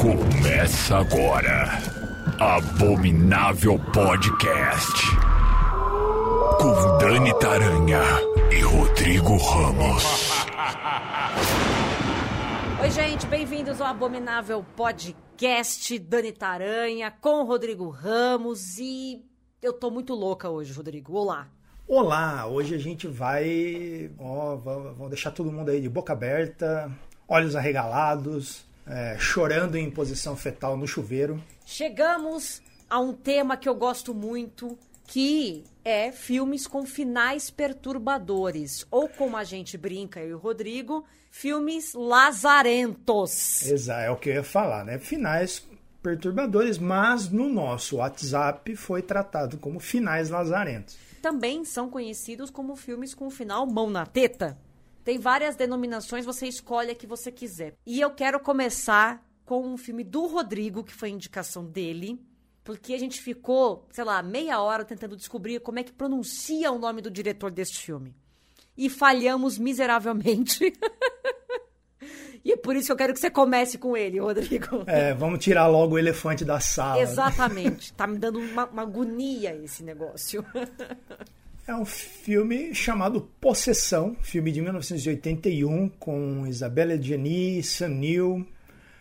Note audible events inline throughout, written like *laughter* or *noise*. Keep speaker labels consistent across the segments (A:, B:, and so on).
A: Começa agora. Abominável Podcast. Com Dani Taranha e Rodrigo Ramos. *laughs*
B: Oi, gente, bem-vindos ao Abominável Podcast Dani Taranha com Rodrigo Ramos e eu tô muito louca hoje, Rodrigo. Olá.
C: Olá, hoje a gente vai. Ó, vamos deixar todo mundo aí de boca aberta, olhos arregalados, é, chorando em posição fetal no chuveiro.
B: Chegamos a um tema que eu gosto muito, que é filmes com finais perturbadores. Ou como a gente brinca, eu e o Rodrigo, filmes lazarentos.
C: Exato, é o que eu ia falar, né? Finais perturbadores, mas no nosso WhatsApp foi tratado como finais lazarentos.
B: Também são conhecidos como filmes com final mão na teta. Tem várias denominações, você escolhe a que você quiser. E eu quero começar com um filme do Rodrigo, que foi indicação dele, porque a gente ficou, sei lá, meia hora tentando descobrir como é que pronuncia o nome do diretor deste filme. E falhamos miseravelmente. *laughs* E é por isso que eu quero que você comece com ele, Rodrigo.
C: É, vamos tirar logo o elefante da sala.
B: Exatamente. Tá me dando uma, uma agonia esse negócio. *laughs*
C: É um filme chamado Possessão, filme de 1981 com Isabelle Gianni, Sam Neill,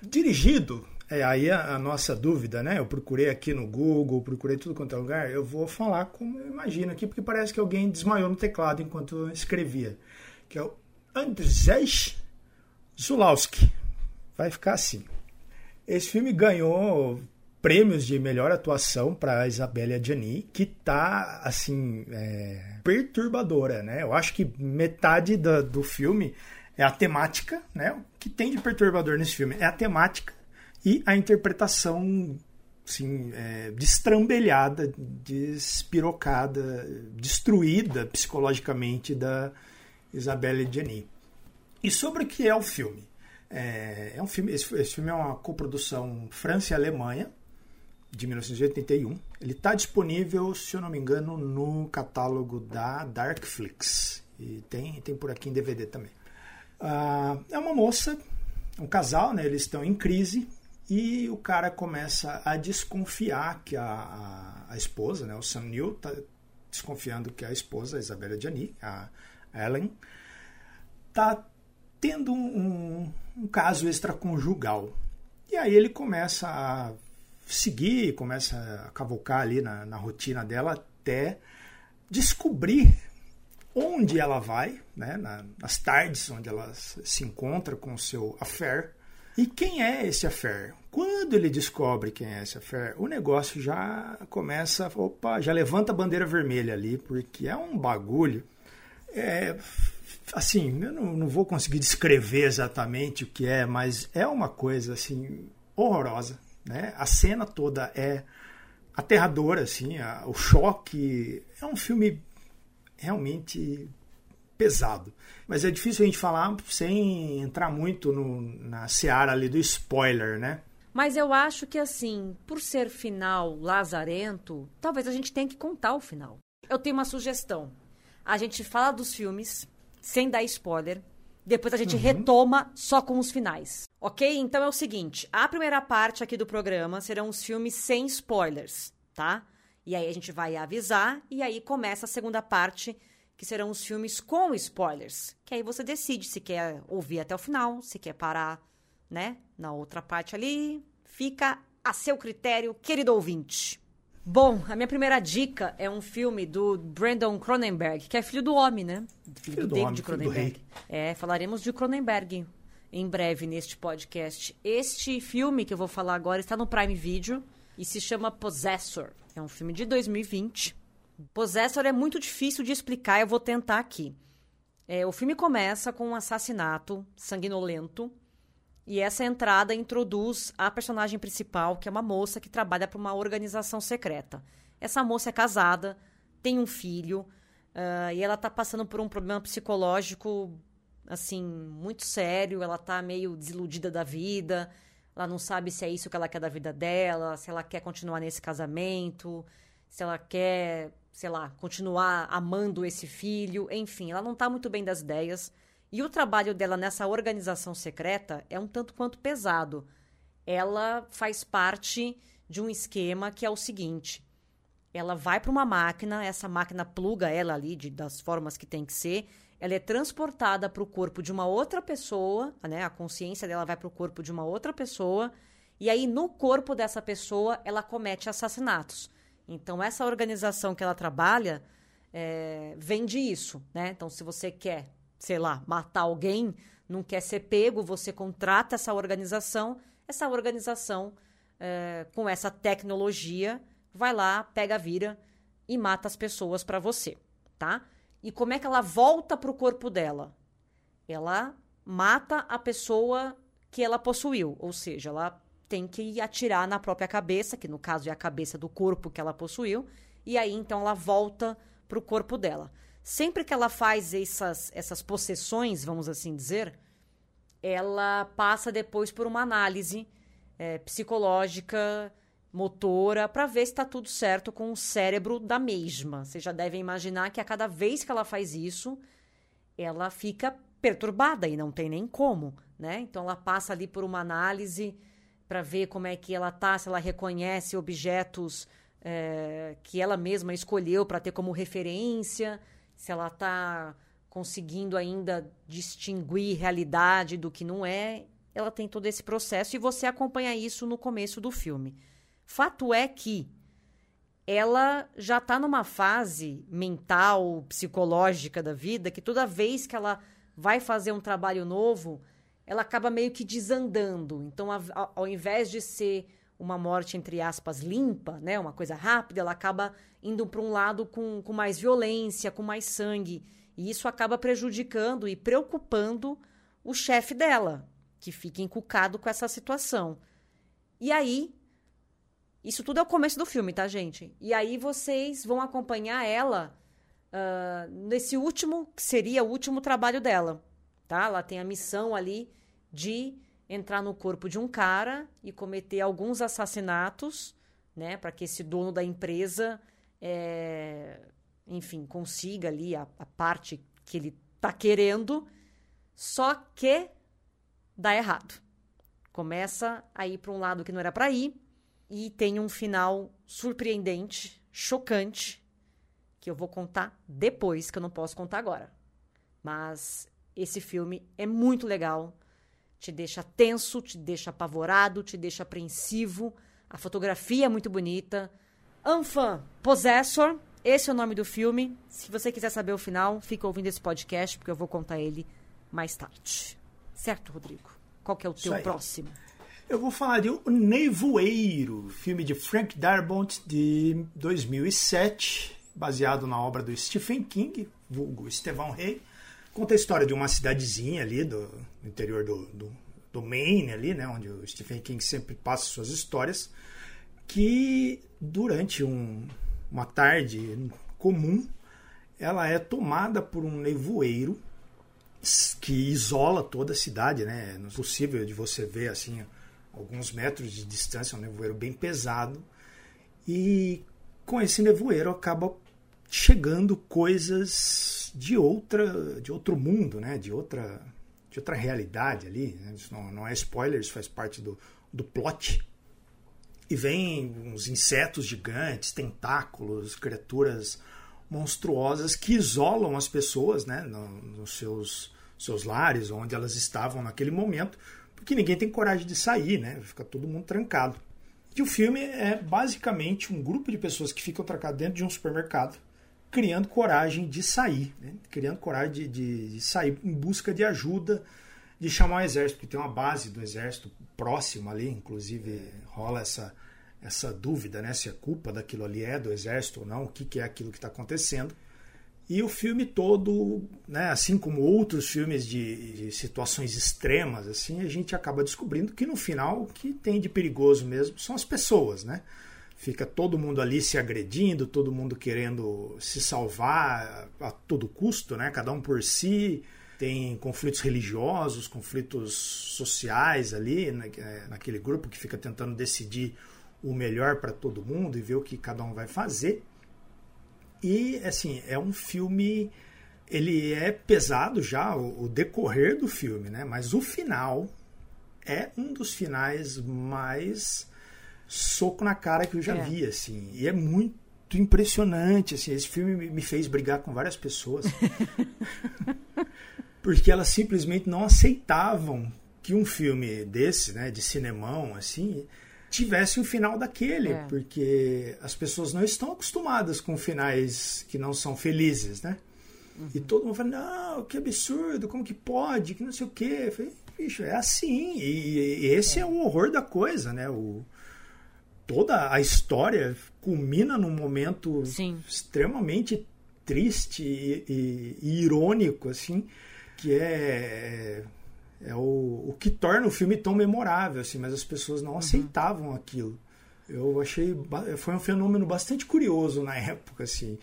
C: dirigido. É aí a, a, nossa dúvida, né? Eu procurei aqui no Google, procurei tudo quanto é lugar. Eu vou falar como eu imagino aqui, porque parece que alguém desmaiou no teclado enquanto eu escrevia. Que é o Andrzej Zulawski. Vai ficar assim. Esse filme ganhou prêmios de melhor atuação para Isabelle Adjani, que tá assim é, perturbadora, né? Eu acho que metade do, do filme é a temática, né? O que tem de perturbador nesse filme é a temática e a interpretação assim, é, destrambelhada, despirocada, destruída psicologicamente da Isabelle Adjani. E sobre o que é o filme? É, é um filme esse, esse, filme é uma coprodução França e Alemanha, de 1981. Ele está disponível, se eu não me engano, no catálogo da Darkflix. E tem, tem por aqui em DVD também. Ah, é uma moça, um casal, né? Eles estão em crise e o cara começa a desconfiar que a, a, a esposa, né? O Sam Neill está desconfiando que a esposa, a Isabella Gianni, a Ellen, está tendo um, um caso extraconjugal. E aí ele começa a seguir, começa a cavocar ali na, na rotina dela até descobrir onde ela vai, né, na, nas tardes onde ela se encontra com o seu affair. E quem é esse affair? Quando ele descobre quem é esse affair, o negócio já começa, opa, já levanta a bandeira vermelha ali, porque é um bagulho. É, assim, eu não, não vou conseguir descrever exatamente o que é, mas é uma coisa assim horrorosa, né? A cena toda é aterradora, assim, a, o choque é um filme realmente pesado. Mas é difícil a gente falar sem entrar muito no, na seara ali do spoiler, né?
B: Mas eu acho que, assim, por ser final lazarento, talvez a gente tenha que contar o final. Eu tenho uma sugestão. A gente fala dos filmes, sem dar spoiler. Depois a gente uhum. retoma só com os finais. Ok? Então é o seguinte: a primeira parte aqui do programa serão os filmes sem spoilers, tá? E aí a gente vai avisar, e aí começa a segunda parte, que serão os filmes com spoilers. Que aí você decide se quer ouvir até o final, se quer parar, né? Na outra parte ali. Fica a seu critério, querido ouvinte. Bom, a minha primeira dica é um filme do Brandon Cronenberg, que é filho do homem, né?
C: Filho, filho do, do David homem, Cronenberg.
B: É, falaremos de Cronenberg em breve neste podcast. Este filme que eu vou falar agora está no Prime Video e se chama Possessor. É um filme de 2020. Possessor é muito difícil de explicar, eu vou tentar aqui. É, o filme começa com um assassinato sanguinolento e essa entrada introduz a personagem principal, que é uma moça que trabalha para uma organização secreta. Essa moça é casada, tem um filho, uh, e ela está passando por um problema psicológico, assim, muito sério. Ela está meio desiludida da vida, ela não sabe se é isso que ela quer da vida dela, se ela quer continuar nesse casamento, se ela quer, sei lá, continuar amando esse filho. Enfim, ela não está muito bem das ideias. E o trabalho dela nessa organização secreta é um tanto quanto pesado. Ela faz parte de um esquema que é o seguinte: ela vai para uma máquina, essa máquina pluga ela ali de, das formas que tem que ser, ela é transportada para o corpo de uma outra pessoa, né? A consciência dela vai para o corpo de uma outra pessoa, e aí no corpo dessa pessoa ela comete assassinatos. Então essa organização que ela trabalha é, vende isso, né? Então se você quer, sei lá, matar alguém, não quer ser pego, você contrata essa organização, essa organização é, com essa tecnologia vai lá, pega, vira e mata as pessoas para você, tá? E como é que ela volta pro corpo dela? Ela mata a pessoa que ela possuiu, ou seja, ela tem que atirar na própria cabeça, que no caso é a cabeça do corpo que ela possuiu, e aí então ela volta pro corpo dela. Sempre que ela faz essas, essas possessões, vamos assim dizer, ela passa depois por uma análise é, psicológica motora para ver se está tudo certo com o cérebro da mesma. Vocês já devem imaginar que a cada vez que ela faz isso, ela fica perturbada e não tem nem como, né? Então ela passa ali por uma análise para ver como é que ela tá, se ela reconhece objetos é, que ela mesma escolheu para ter como referência, se ela está conseguindo ainda distinguir realidade do que não é. Ela tem todo esse processo e você acompanha isso no começo do filme. Fato é que ela já está numa fase mental, psicológica da vida, que toda vez que ela vai fazer um trabalho novo, ela acaba meio que desandando. Então, ao invés de ser uma morte, entre aspas, limpa, né, uma coisa rápida, ela acaba indo para um lado com, com mais violência, com mais sangue. E isso acaba prejudicando e preocupando o chefe dela, que fica encucado com essa situação. E aí isso tudo é o começo do filme, tá, gente? E aí vocês vão acompanhar ela uh, nesse último, que seria o último trabalho dela, tá? Ela tem a missão ali de entrar no corpo de um cara e cometer alguns assassinatos, né? Para que esse dono da empresa, é, enfim, consiga ali a, a parte que ele tá querendo, só que dá errado. Começa a ir para um lado que não era para ir e tem um final surpreendente, chocante, que eu vou contar depois, que eu não posso contar agora. Mas esse filme é muito legal, te deixa tenso, te deixa apavorado, te deixa apreensivo. A fotografia é muito bonita. Anfan Possessor, esse é o nome do filme. Se você quiser saber o final, fica ouvindo esse podcast, porque eu vou contar ele mais tarde. Certo, Rodrigo? Qual que é o teu próximo?
C: Eu vou falar de O Nevoeiro, filme de Frank Darabont de 2007, baseado na obra do Stephen King, vulgo Estevão Rey. Conta a história de uma cidadezinha ali do, interior do, do, do Maine, ali, né, onde o Stephen King sempre passa suas histórias, que durante um, uma tarde comum ela é tomada por um nevoeiro que isola toda a cidade, né? É possível de você ver assim alguns metros de distância, um nevoeiro bem pesado. E com esse nevoeiro acaba chegando coisas de outra de outro mundo, né? De outra de outra realidade ali. Né? Isso não, não é spoiler, isso faz parte do, do plot. E vem uns insetos gigantes, tentáculos, criaturas monstruosas que isolam as pessoas, né? No, nos seus seus lares, onde elas estavam naquele momento, porque ninguém tem coragem de sair, né? Fica todo mundo trancado. E o filme é basicamente um grupo de pessoas que ficam trancadas dentro de um supermercado, criando coragem de sair, né? criando coragem de, de, de, sair em busca de ajuda, de chamar o exército, porque tem uma base do exército próximo ali, inclusive rola essa, essa dúvida, né? Se a culpa daquilo ali é do exército ou não, o que, que é aquilo que está acontecendo. E o filme todo, né, assim como outros filmes de, de, situações extremas, assim, a gente acaba descobrindo que no final o que tem de perigoso mesmo são as pessoas, né? Fica todo mundo ali se agredindo, todo mundo querendo se salvar a todo custo, né? Cada um por si. Tem conflitos religiosos, conflitos sociais ali, né, é, naquele grupo que fica tentando decidir o melhor para todo mundo e ver o que cada um vai fazer. E, assim, é um filme ele é pesado já, o, decorrer do filme, né? Mas o final é um dos finais mais soco na cara que eu já
B: É.
C: vi, assim. E é muito impressionante, assim. Esse filme me fez brigar com várias pessoas. *laughs* porque elas simplesmente não aceitavam que um filme desse, né, de cinemão, assim, tivesse um final daquele,
B: É.
C: porque as pessoas não estão acostumadas com finais que não são felizes, né? E todo mundo fala, não, que absurdo, como que pode, que não sei o quê. Eu falei, bicho, é assim. E, e esse é. o horror da coisa, né? O, toda a história culmina num momento
B: Sim.
C: extremamente triste e, e- e irônico, assim, que é, é o, o que torna o filme tão memorável, assim, mas as pessoas não aceitavam aquilo. Eu achei, foi um fenômeno bastante curioso na *laughs* época, assim.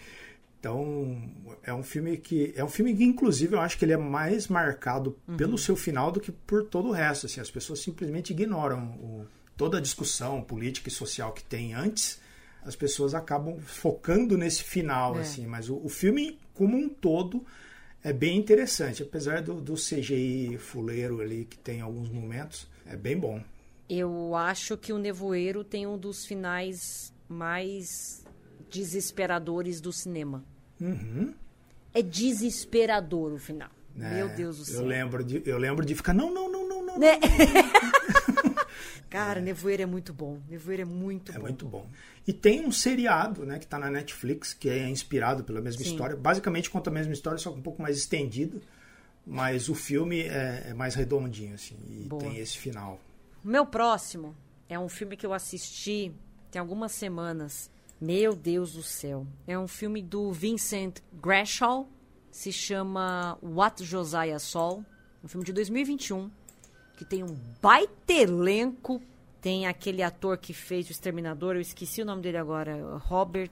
C: Então, é um filme que é um filme que inclusive eu acho que ele é mais marcado pelo seu final do que por todo o resto, assim, as pessoas simplesmente ignoram o- toda a discussão política e social que tem antes, as pessoas acabam focando nesse final,
B: É.
C: assim, mas o, o filme como um todo é bem interessante, apesar do, do CGI fuleiro ali que tem em alguns momentos, é bem bom.
B: Eu acho que o Nevoeiro tem um dos finais mais desesperadores do cinema.
C: Uhum.
B: É desesperador o final.
C: É,
B: Meu Deus do céu.
C: Eu lembro de, eu lembro de ficar, não, não, não, não, não.
B: Né? *laughs* Cara, Nevoeiro é muito bom. Nevoeiro é muito
C: É
B: bom.
C: muito bom. E tem um seriado, né, que tá na Netflix, que é inspirado pela mesma
B: Sim.
C: história. Basicamente conta a mesma história, só que um pouco mais estendido. Mas o filme é, é mais redondinho, assim. E
B: Boa.
C: tem esse final.
B: O meu próximo é um filme que eu assisti tem algumas semanas. Meu Deus do céu. É um filme do Vincent Greshall. Se chama What Josiah Saw. Um filme de 2021. Que tem um baita elenco. Tem aquele ator que fez o Exterminador. Eu esqueci o nome dele agora. Robert.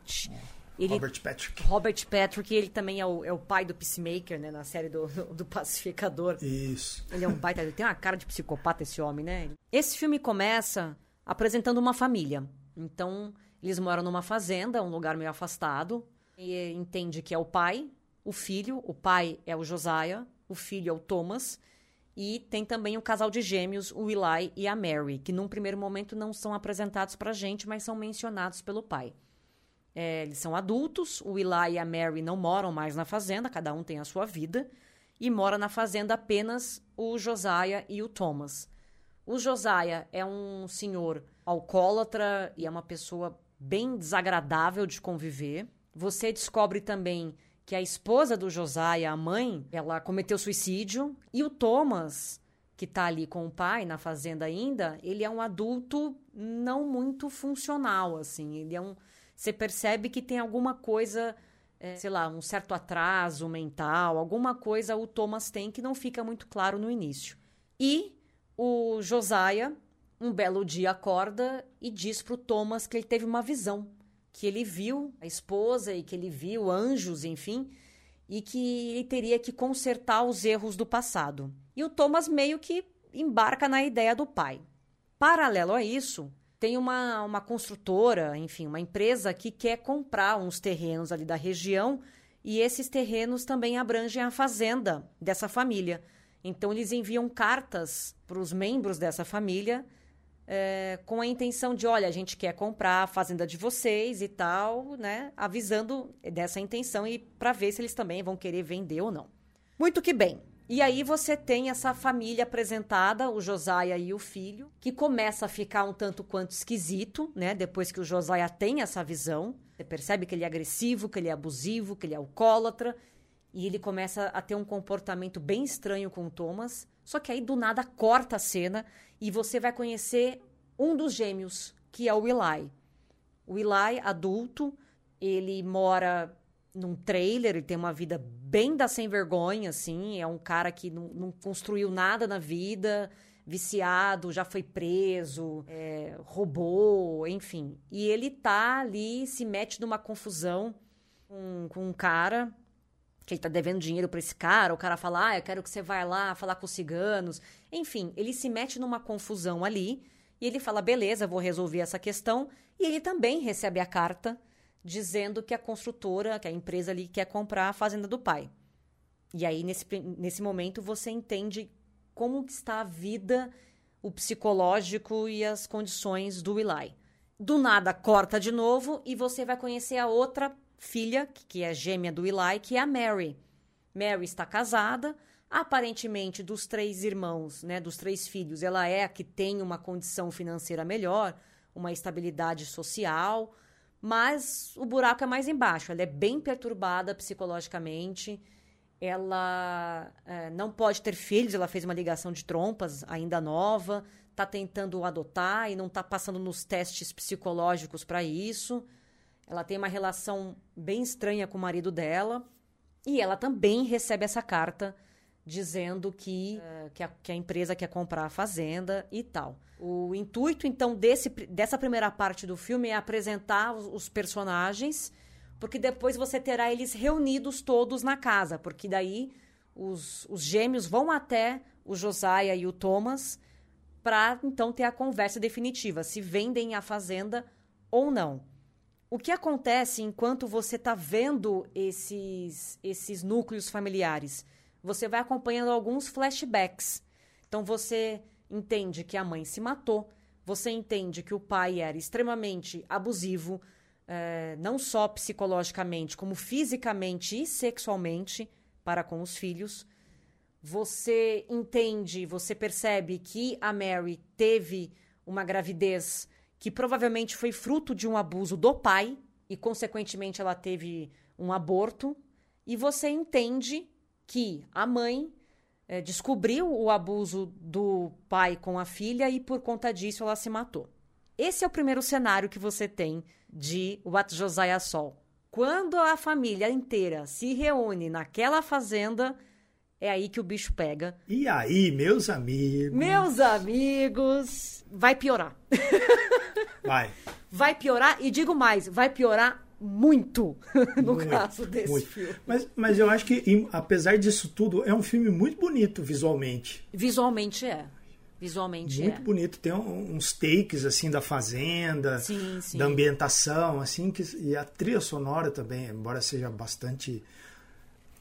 B: Ele,
C: Robert Patrick.
B: Robert Patrick. Ele também é o, é o pai do Peacemaker, né? Na série do, do Pacificador.
C: Isso.
B: Ele é um baita, ele tem uma cara de psicopata esse homem, né? Esse filme começa apresentando uma família. Então, eles moram numa fazenda, um lugar meio afastado. E entende que é o pai, o filho, o pai é o Josiah, o filho é o Thomas. E tem também o casal de gêmeos, o Eli e a Mary, que num primeiro momento não são apresentados pra gente, mas são mencionados pelo pai. É, eles são adultos, o Eli e a Mary não moram mais na fazenda, cada um tem a sua vida, e mora na fazenda apenas o Josiah e o Thomas. O Josiah é um senhor alcoólatra e é uma pessoa bem desagradável de conviver. Você descobre também que a esposa do Josiah, a mãe, ela cometeu suicídio. E o Thomas, que tá ali com o pai na fazenda ainda, ele é um adulto não muito funcional, assim. Ele é um. Você percebe que tem alguma coisa, é, sei lá, um certo atraso mental, alguma coisa o Thomas tem que não fica muito claro no início. E o Josiah, um belo dia, acorda e diz pro Thomas que ele teve uma visão. Que ele viu a esposa e que ele viu anjos, enfim, e que ele teria que consertar os erros do passado. E o Thomas meio que embarca na ideia do pai. Paralelo a isso, tem uma, uma construtora, enfim, uma empresa que quer comprar uns terrenos ali da região e esses terrenos também abrangem a fazenda dessa família. Então, eles enviam cartas para os membros dessa família é, com a intenção de: olha, a gente quer comprar a fazenda de vocês e tal, né? Avisando dessa intenção e para ver se eles também vão querer vender ou não. Muito que bem. E aí você tem essa família apresentada, o Josiah e o filho, que começa a ficar um tanto quanto esquisito, né? Depois que o Josiah tem essa visão. Você percebe que ele é agressivo, que ele é abusivo, que ele é alcoólatra. E ele começa a ter um comportamento bem estranho com o Thomas. Só que aí do nada corta a cena e você vai conhecer um dos gêmeos, que é o Eli. O Eli, adulto, ele mora num trailer, ele tem uma vida bem da sem vergonha, assim. É um cara que não, não construiu nada na vida, viciado, já foi preso, é, roubou, enfim. E ele tá ali, se mete numa confusão com, com um cara que ele tá devendo dinheiro para esse cara, o cara fala, ah, eu quero que você vá lá falar com os ciganos. Enfim, ele se mete numa confusão ali e ele fala, beleza, vou resolver essa questão. E ele também recebe a carta dizendo que a construtora, que a empresa ali quer comprar a fazenda do pai. E aí, nesse, nesse momento, você entende como está a vida, o psicológico e as condições do Eli. Do nada, corta de novo e você vai conhecer a outra filha, que é gêmea do Eli, que é a Mary. Mary está casada, aparentemente dos três irmãos, né, dos três filhos, ela é a que tem uma condição financeira melhor, uma estabilidade social, mas o buraco é mais embaixo. Ela é bem perturbada psicologicamente ela é, não pode ter filhos, ela fez uma ligação de trompas ainda nova, está tentando adotar e não está passando nos testes psicológicos para isso. Ela tem uma relação bem estranha com o marido dela e ela também recebe essa carta dizendo que, uh, que, a, que, a, empresa quer comprar a fazenda e tal. O intuito, então, desse, dessa primeira parte do filme é apresentar os, os personagens porque depois você terá eles reunidos todos na casa, porque daí os, os gêmeos vão até o Josiah e o Thomas para então ter a conversa definitiva, se vendem a fazenda ou não. O que acontece enquanto você está vendo esses, esses núcleos familiares? Você vai acompanhando alguns flashbacks. Então você entende que a mãe se matou, você entende que o pai era extremamente abusivo, é, não só psicologicamente, como fisicamente e sexualmente para com os filhos. Você entende, você percebe que a Mary teve uma gravidez que provavelmente foi fruto de um abuso do pai e, consequentemente, ela teve um aborto. E você entende que a mãe é, descobriu o abuso do pai com a filha e, por conta disso, ela se matou. Esse é o primeiro cenário que você tem de What Josiah Sol. Quando a família inteira se reúne naquela fazenda, é aí que o bicho pega.
C: E aí, meus amigos?
B: Meus amigos, vai piorar. *laughs*
C: Vai.
B: Vai piorar e digo mais, vai piorar muito *laughs* no muito, caso desse muito. filme.
C: Mas, mas eu acho que, apesar disso tudo, é um filme muito bonito visualmente.
B: Visualmente é. Visualmente
C: Muito
B: é.
C: bonito. Tem uns takes, assim, da fazenda,
B: sim, sim.
C: da ambientação, assim, que, e a trilha sonora também, embora seja bastante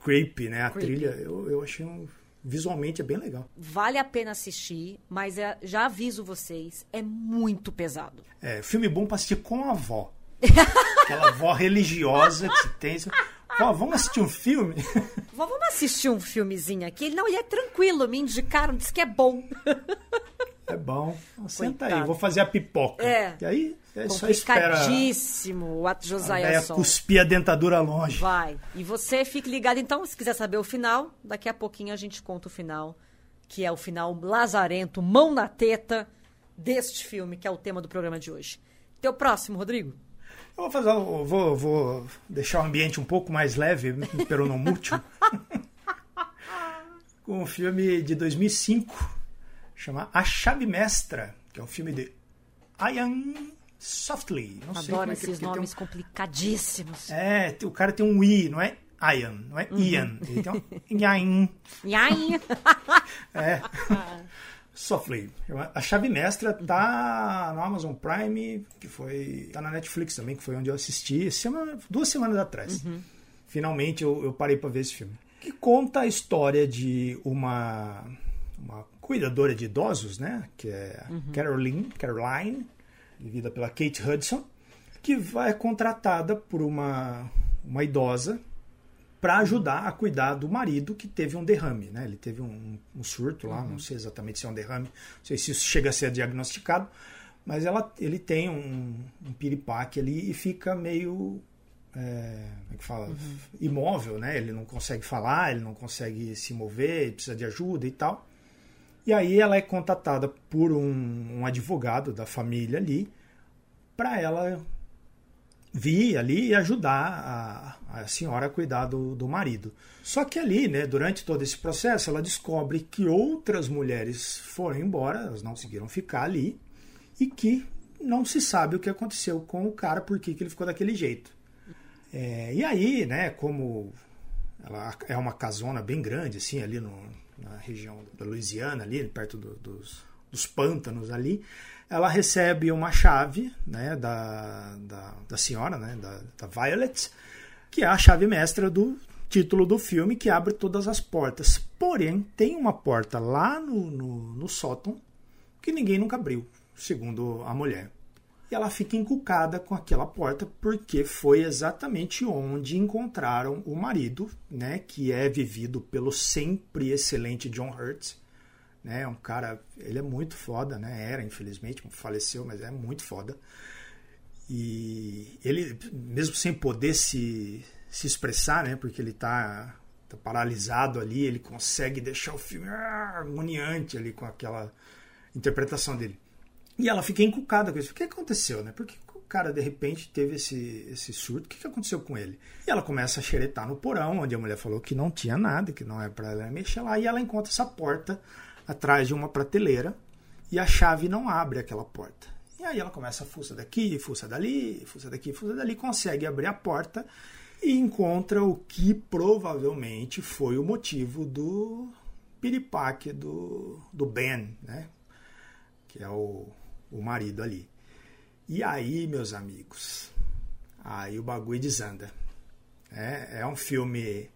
C: creepy, né? A creepy. trilha, eu, eu achei um, visualmente é bem legal.
B: Vale a pena assistir, mas é, já aviso vocês, é muito pesado.
C: É, filme bom pra assistir com a avó. *laughs* Aquela avó religiosa que tem. Vó, vamos assistir um filme? *laughs*
B: Vó, vamos assistir um filmezinho aqui. Não, ele é tranquilo, me indicaram, disse que é bom. *laughs*
C: É bom. Senta aí, vou fazer a pipoca.
B: É.
C: E aí, é
B: só espera. O ato Josiah Sol.
C: cuspir a dentadura longe.
B: Vai. E você fique ligado, então, se quiser saber o final, daqui a pouquinho a gente conta o final, que é o final lazarento, mão na teta deste filme, que é o tema do programa de hoje. Teu próximo, Rodrigo.
C: Eu vou fazer, vou, vou deixar o ambiente um pouco mais leve, pero não mútil. *laughs* com um filme de 2005, chama A Chave Mestra, que é um filme de Ian Softly.
B: Não Adoro é esses é, nomes um... complicadíssimos.
C: É, o cara tem um I, não é Ian, não é uhum. Ian. Ele tem um *laughs* *laughs* é. Softly. A chave mestra tá no Amazon Prime, que foi. tá na Netflix também, que foi onde eu assisti semana, duas semanas atrás. Uhum. Finalmente eu, eu parei para ver esse filme. Que conta a história de uma, uma cuidadora de idosos, né? Que é uhum. Caroline, Caroline, vivida pela Kate Hudson, que vai contratada por uma, uma idosa para ajudar a cuidar do marido que teve um derrame, né? Ele teve um, um surto lá, uhum. não sei exatamente se é um derrame, não sei se isso chega a ser diagnosticado, mas ela, ele tem um, um piripaque ali e fica meio é, como é que fala? Uhum. imóvel, né? Ele não consegue falar, ele não consegue se mover, precisa de ajuda e tal. E aí ela é contatada por um, um advogado da família ali para ela vir ali e ajudar a, a senhora a cuidar do, do marido. Só que ali, né, durante todo esse processo, ela descobre que outras mulheres foram embora, elas não conseguiram ficar ali, e que não se sabe o que aconteceu com o cara, por que ele ficou daquele jeito. É, e aí, né, como ela é uma casona bem grande, assim, ali no, na região da Louisiana, ali perto do, dos, dos pântanos ali, ela recebe uma chave né, da, da, da senhora, né, da, da Violet, que é a chave mestra do título do filme que abre todas as portas. Porém, tem uma porta lá no, no, no sótão que ninguém nunca abriu, segundo a mulher. E ela fica encucada com aquela porta porque foi exatamente onde encontraram o marido, né, que é vivido pelo sempre excelente John Hurt, né, um cara, ele é muito foda, né, era infelizmente, faleceu, mas é muito foda. E ele, mesmo sem poder se, se expressar, né, porque ele está tá paralisado ali, ele consegue deixar o filme ah, ali com aquela interpretação dele. E ela fica encucada com isso. O que aconteceu, né? Por que o cara de repente teve esse, esse surto? O que aconteceu com ele? E ela começa a xeretar no porão, onde a mulher falou que não tinha nada, que não é para ela mexer lá. E ela encontra essa porta atrás de uma prateleira e a chave não abre aquela porta. E aí ela começa a fuça daqui, fuça dali, fuça daqui, fuça dali, consegue abrir a porta e encontra o que provavelmente foi o motivo do piripaque do, do Ben, né? que é o, o marido ali. E aí, meus amigos, aí o bagulho desanda. É, é um filme.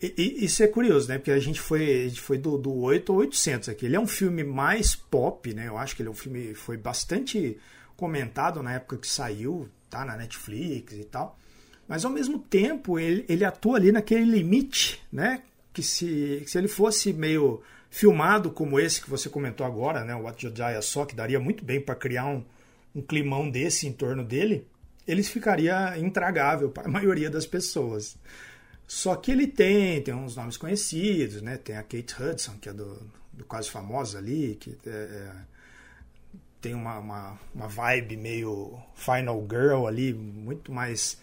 C: E, e, isso é curioso, né? Porque a gente foi, a gente foi do, do 8 ao 800 aqui. Ele é um filme mais pop, né? Eu acho que ele é um filme foi bastante comentado na época que saiu, tá na Netflix e tal. Mas ao mesmo tempo ele, ele atua ali naquele limite, né? Que se, se ele fosse meio filmado como esse que você comentou agora, né, o What Jodiah Só, que daria muito bem para criar um, um climão desse em torno dele, ele ficaria intragável para a *laughs* maioria das pessoas. Só que ele tem, tem uns nomes conhecidos, né? Tem a Kate Hudson, que é do, do Quase Famosa ali, que é, é, tem uma, uma, uma vibe meio Final Girl ali, muito mais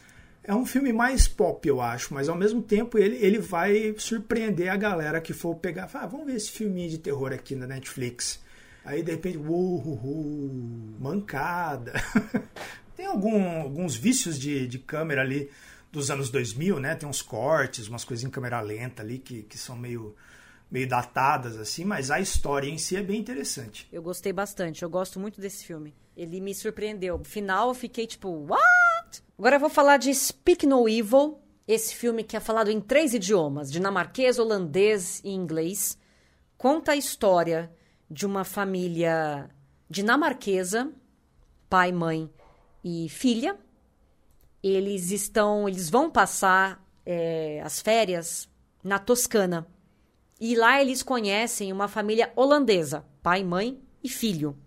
C: é um filme mais pop, eu acho, mas ao mesmo tempo ele, ele vai surpreender a galera que for pegar. Ah, vamos ver esse filminho de terror aqui na Netflix. Aí de repente, uh, mancada. *laughs* Tem algum, alguns vícios de, de câmera ali dos anos 2000, né? Tem uns cortes, umas coisas em câmera lenta ali que, que são meio, meio datadas, assim, mas a história em si é bem interessante.
B: Eu gostei bastante, eu gosto muito desse filme. Ele me surpreendeu. No final eu fiquei tipo, Agora eu vou falar de Speak No Evil, esse filme que é falado em três idiomas, dinamarquês, holandês e inglês. Conta a história de uma família dinamarquesa, pai, mãe e filha. Eles estão, eles vão passar é, as férias na Toscana. E lá eles conhecem uma família holandesa, pai, mãe e filho.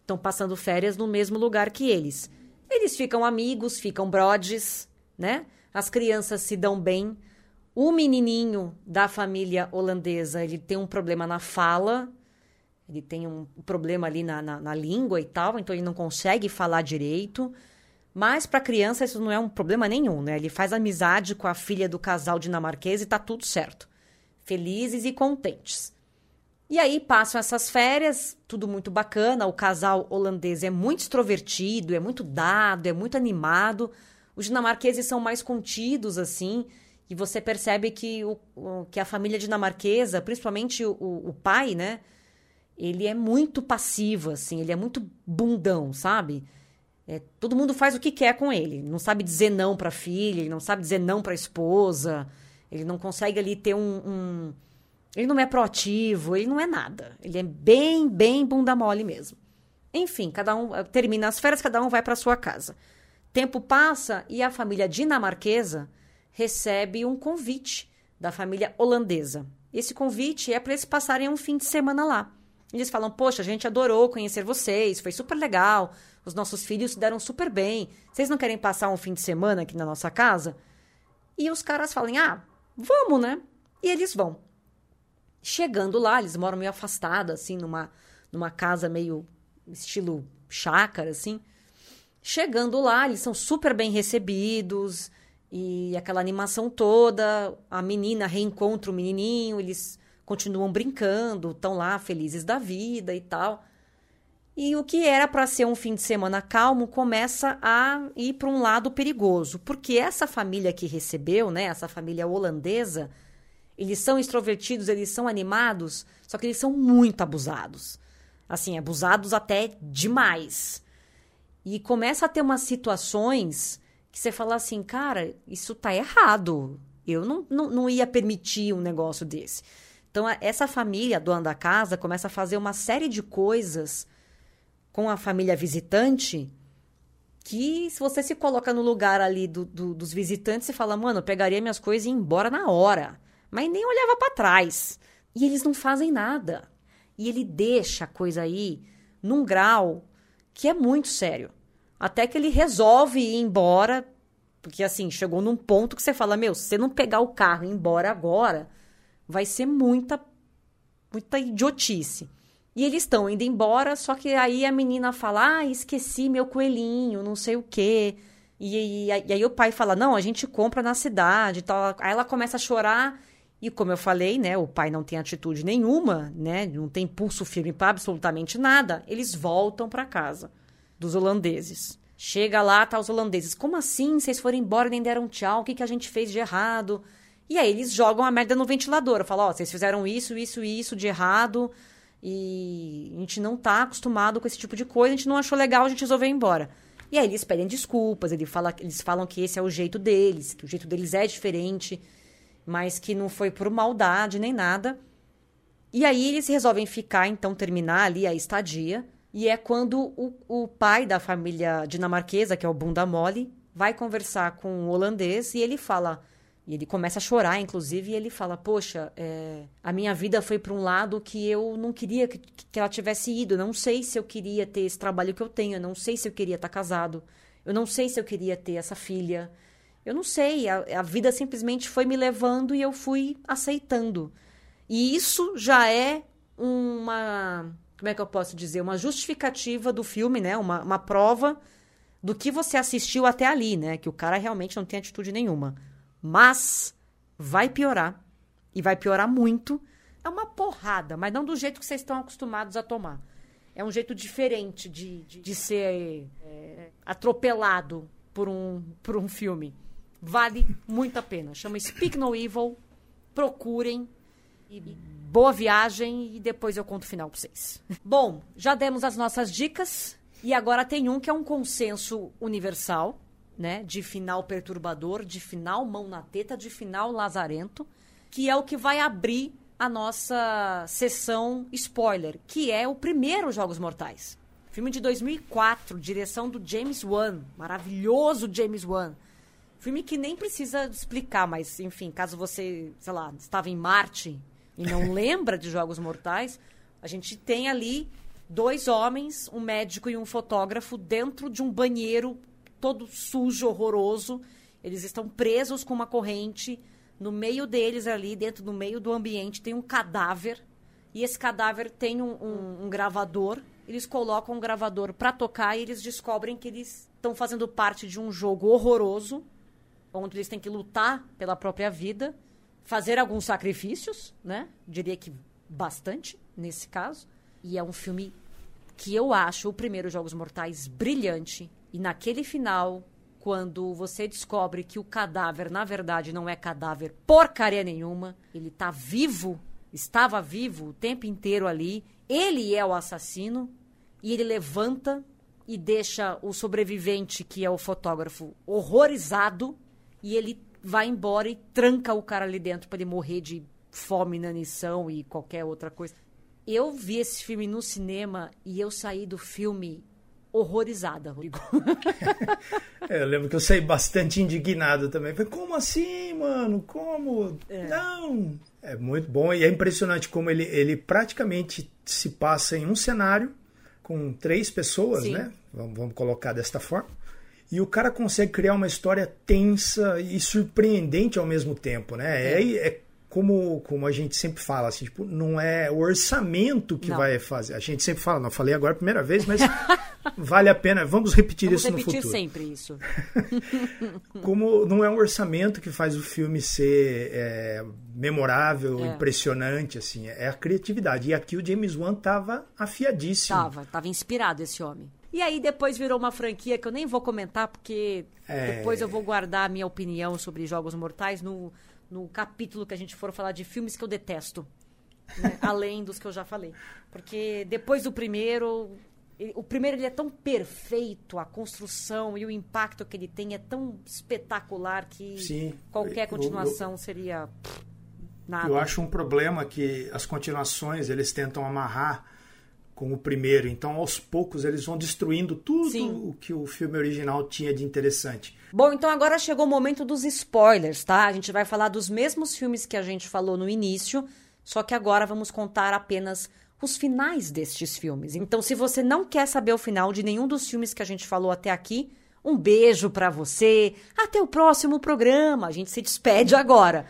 B: Estão passando férias no mesmo lugar que eles. Eles ficam amigos, ficam brodes, né? As crianças se dão bem. O menininho da família holandesa, ele tem um problema na fala, ele tem um problema ali na, na, na língua e tal, então ele não consegue falar direito. Mas para criança isso não é um problema nenhum, né? Ele faz amizade com a filha do casal dinamarquês e tá tudo certo. Felizes e contentes. E aí passam essas férias, tudo muito bacana. O casal holandês é muito extrovertido, é muito dado, é muito animado. Os dinamarqueses são mais contidos, assim. E você percebe que, o, que a família dinamarquesa, principalmente o, o pai, né? Ele é muito passivo, assim. Ele é muito bundão, sabe? É, todo mundo faz o que quer com ele. Não sabe dizer não para a filha, ele não sabe dizer não para a esposa. Ele não consegue ali ter um, um ele não é proativo, ele não é nada. Ele é bem, bem bunda mole mesmo. Enfim, cada um eh, termina as férias, cada um vai para sua casa. Tempo passa e a família dinamarquesa recebe um convite da família holandesa. Esse convite é para eles passarem um fim de semana lá. Eles falam: Poxa, a gente adorou conhecer vocês, foi super legal, os nossos filhos se deram super bem. Vocês não querem passar um fim de semana aqui na nossa casa? E os caras falam: Ah, vamos, né? E eles vão. Chegando lá, eles moram meio afastados, assim, numa, numa casa meio estilo chácara, assim. Chegando lá, eles são super bem recebidos e aquela animação toda. A menina reencontra o menininho, eles continuam brincando, estão lá felizes da vida e tal. E o que era para ser um fim de semana calmo começa a ir para um lado perigoso, porque essa família que recebeu, né, essa família holandesa, eles são extrovertidos, eles são animados, só que eles são muito abusados. Assim, abusados até demais. E começa a ter umas situações que você fala assim, cara, isso tá errado. Eu não, não, não ia permitir um negócio desse. Então, essa família, dona da casa, começa a fazer uma série de coisas com a família visitante que, se você se coloca no lugar ali do, do, dos visitantes, você fala, mano, eu pegaria minhas coisas e ia embora na hora. Mas nem olhava para trás. E eles não fazem nada. E ele deixa a coisa aí num grau que é muito sério. Até que ele resolve ir embora, porque assim, chegou num ponto que você fala: Meu, se você não pegar o carro e ir embora agora, vai ser muita, muita idiotice. E eles estão indo embora, só que aí a menina fala: Ah, esqueci meu coelhinho, não sei o quê. E, e, e aí o pai fala: Não, a gente compra na cidade. Tal. Aí ela começa a chorar. E como eu falei, né, o pai não tem atitude nenhuma, né, não tem pulso firme para absolutamente nada. Eles voltam para casa dos holandeses. Chega lá, tá os holandeses. Como assim? Vocês foram embora e nem deram tchau? O que, que a gente fez de errado? E aí eles jogam a merda no ventilador. Falam, ó, oh, vocês fizeram isso, isso e isso de errado. E a gente não tá acostumado com esse tipo de coisa, a gente não achou legal, a gente resolveu ir embora. E aí eles pedem desculpas, ele fala, eles falam que esse é o jeito deles, que o jeito deles é diferente mas que não foi por maldade nem nada. E aí eles resolvem ficar, então, terminar ali a estadia. E é quando o, o pai da família dinamarquesa, que é o Bunda Mole, vai conversar com o holandês e ele fala. E ele começa a chorar, inclusive, e ele fala: Poxa, é, a minha vida foi para um lado que eu não queria que, que ela tivesse ido. Eu não sei se eu queria ter esse trabalho que eu tenho. Eu não sei se eu queria estar casado. Eu não sei se eu queria ter essa filha. Eu não sei, a, a vida simplesmente foi me levando e eu fui aceitando. E isso já é uma. Como é que eu posso dizer? Uma justificativa do filme, né? Uma, uma prova do que você assistiu até ali, né? Que o cara realmente não tem atitude nenhuma. Mas vai piorar. E vai piorar muito. É uma porrada, mas não do jeito que vocês estão acostumados a tomar. É um jeito diferente de, de, de ser é, atropelado por um, por um filme. Vale muito a pena. Chama Speak No Evil. Procurem. E boa viagem. E depois eu conto o final pra vocês. Bom, já demos as nossas dicas. E agora tem um que é um consenso universal, né? De final perturbador, de final mão na teta, de final lazarento. Que é o que vai abrir a nossa sessão spoiler, que é o primeiro Jogos Mortais. Filme de 2004, direção do James Wan, maravilhoso James Wan. Filme que nem precisa explicar, mas, enfim, caso você, sei lá, estava em Marte e não *laughs* lembra de Jogos Mortais, a gente tem ali dois homens, um médico e um fotógrafo, dentro de um banheiro todo sujo, horroroso. Eles estão presos com uma corrente. No meio deles, ali, dentro do meio do ambiente, tem um cadáver. E esse cadáver tem um, um, um gravador. Eles colocam um gravador para tocar e eles descobrem que eles estão fazendo parte de um jogo horroroso onde eles têm que lutar pela própria vida, fazer alguns sacrifícios, né? Diria que bastante nesse caso. E é um filme que eu acho o primeiro Jogos Mortais brilhante. E naquele final, quando você descobre que o cadáver, na verdade, não é cadáver porcaria nenhuma, ele tá vivo, estava vivo o tempo inteiro ali, ele é o assassino, e ele levanta e deixa o sobrevivente, que é o fotógrafo, horrorizado e ele vai embora e tranca o cara ali dentro para ele morrer de fome, inanição e qualquer outra coisa. Eu vi esse filme no cinema e eu saí do filme horrorizada, Rodrigo. *laughs*
C: é, eu lembro que eu saí bastante indignado também. Falei, como assim, mano? Como? É. Não! É muito bom e é impressionante como ele, ele praticamente se passa em um cenário com três pessoas, Sim. né? Vamos, vamos colocar desta forma. E o cara consegue criar uma história tensa e surpreendente ao mesmo tempo, né? É, é, é como, como a gente sempre fala, assim, tipo, não é o orçamento que não. vai fazer. A gente sempre fala, não falei agora a primeira vez, mas *laughs* vale a pena. Vamos repetir
B: vamos
C: isso
B: repetir
C: no futuro.
B: sempre isso. *laughs*
C: como não é um orçamento que faz o filme ser é, memorável, é. impressionante, assim, é a criatividade. E aqui o James Wan tava afiadíssimo.
B: Tava, tava inspirado esse homem. E aí depois virou uma franquia que eu nem vou comentar, porque é... depois eu vou guardar a minha opinião sobre Jogos Mortais no, no capítulo que a gente for falar de filmes que eu detesto. Né? *laughs* Além dos que eu já falei. Porque depois do primeiro, ele- o primeiro ele é tão perfeito, a construção e o impacto que ele tem é tão espetacular que
C: Sim.
B: qualquer
C: Eu-
B: continuação seria nada.
C: Eu acho um problema que as continuações eles tentam amarrar com o primeiro. Então, aos poucos, eles vão destruindo tudo
B: Sim.
C: o que o filme original tinha de interessante.
B: Bom, então agora chegou o momento dos spoilers, tá? A gente vai falar dos mesmos filmes que a gente falou no início, só que agora vamos contar apenas os finais destes filmes. Então, se você não quer saber o final de nenhum dos filmes que a gente falou até aqui, um beijo pra você. Até o próximo programa. A gente se despede agora.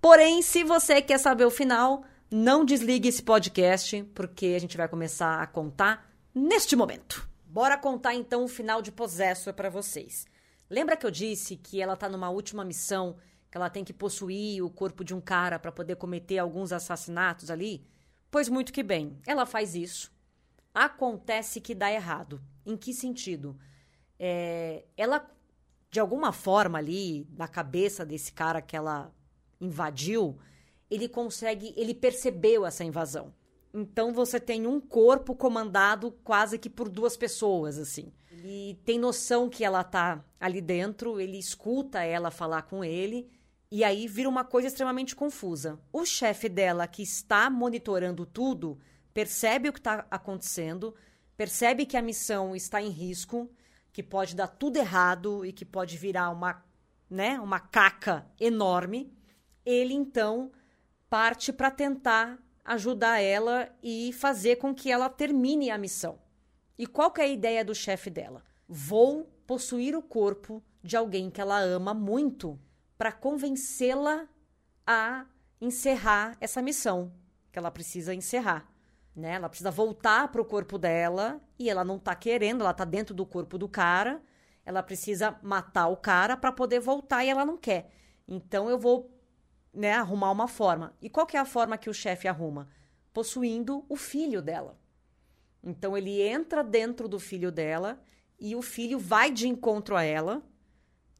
B: Porém, se você quer saber o final, não desligue esse podcast, porque a gente vai começar a contar neste momento. Bora contar então o final de Possessor pra vocês. Lembra que eu disse que ela tá numa última missão, que ela tem que possuir o corpo de um cara pra poder cometer alguns assassinatos ali? Pois muito que bem, ela faz isso. Acontece que dá errado. Em que sentido? É, ela, de alguma forma ali, na cabeça desse cara que ela invadiu, ele consegue, ele percebeu essa invasão. Então você tem um corpo comandado quase que por duas pessoas, assim. Ele tem noção que ela tá ali dentro, ele escuta ela falar com ele, e aí vira uma coisa extremamente confusa. O chefe dela, que está monitorando tudo, percebe o que está acontecendo, percebe que a missão está em risco, que pode dar tudo errado e que pode virar uma, né, uma caca enorme. Ele então parte para tentar ajudar ela e fazer com que ela termine a missão. E qual que é a ideia do chefe dela? Vou possuir o corpo de alguém que ela ama muito para convencê-la a encerrar essa missão que ela precisa encerrar. Né? Ela precisa voltar para o corpo dela e ela não tá querendo, ela tá dentro do corpo do cara. Ela precisa matar o cara para poder voltar e ela não quer. Então eu vou né, arrumar uma forma. E qual que é a forma que o chefe arruma? Possuindo o filho dela. Então ele entra dentro do filho dela e o filho vai de encontro a ela,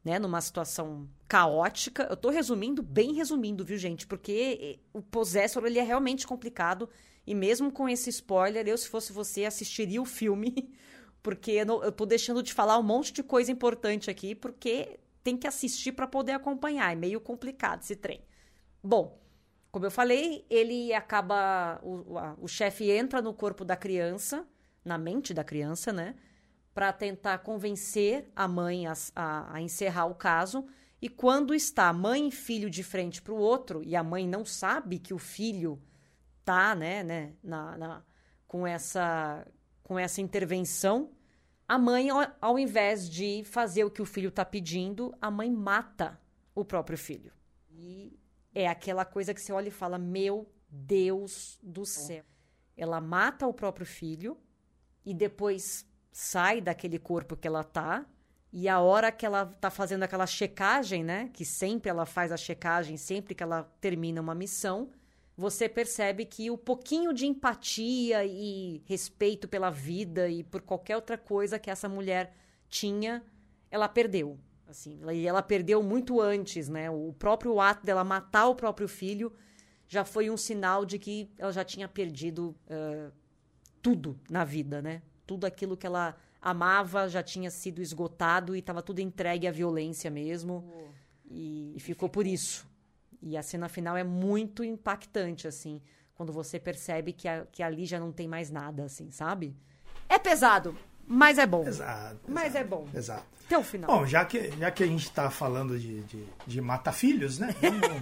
B: né, numa situação caótica. Eu tô resumindo, bem resumindo, viu, gente? Porque o Possessor ele é realmente complicado e mesmo com esse spoiler, eu se fosse você assistiria o filme, *laughs* porque eu, tô deixando de falar um monte de coisa importante aqui, porque tem que assistir para poder acompanhar, é meio complicado esse trem. Bom, como eu falei, ele acaba. O, o chefe entra no corpo da criança, na mente da criança, né? Para tentar convencer a mãe a, a- a encerrar o caso. E quando está mãe e filho de frente para o outro, e a mãe não sabe que o filho tá, né, né na, na- com, essa, com essa intervenção, a mãe, ao, ao invés de fazer o que o filho está pedindo, a mãe mata o próprio filho. E é aquela coisa que você olha e fala: Meu Deus do céu. Ela mata o próprio filho e depois sai daquele corpo que ela tá. E a hora que ela tá fazendo aquela checagem, né? Que sempre ela faz a checagem, sempre que ela termina uma missão, você percebe que o pouquinho de empatia e respeito pela vida e por qualquer outra coisa que essa mulher tinha, ela perdeu. Assim, e ela perdeu muito antes, né? O próprio ato dela matar o próprio filho já foi um sinal de que ela já tinha perdido eh, tudo na vida, né? Tudo aquilo que ela amava já tinha sido esgotado e estava tudo entregue à violência mesmo. E, e ficou por isso. E a cena final é muito impactante, assim, quando você percebe que, a- que ali já não tem mais nada, assim, sabe? É pesado, mas é bom.
C: Exato.
B: Mas
C: exato,
B: é bom.
C: Exato.
B: Até o final.
C: Bom, já que, já que a gente está falando de, de, de mata-filhos, né? Vamos,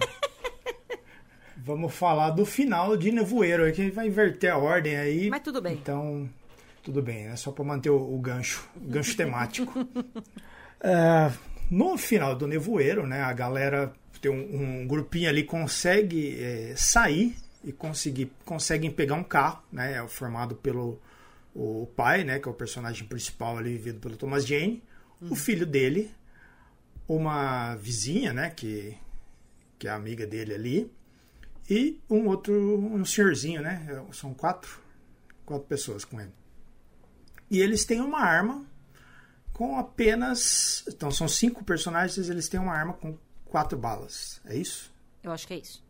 C: *laughs* vamos falar do final de Nevoeiro, aí que a gente vai inverter a ordem aí.
B: Mas tudo bem.
C: Então, tudo bem, é só para manter o, o gancho, o gancho *laughs* temático. É, no final do Nevoeiro, né, a galera tem um, um grupinho ali consegue é, sair e conseguir conseguem pegar um carro, né, é formado pelo o pai, né, que é o personagem principal ali vivido pelo Thomas Jane, o filho dele, uma vizinha, né, que que é amiga dele ali, e um outro um senhorzinho, né, são quatro quatro pessoas com ele. E eles têm uma arma com apenas. Então são cinco personagens, eles têm uma arma com quatro balas. É isso?
B: Eu acho que é isso.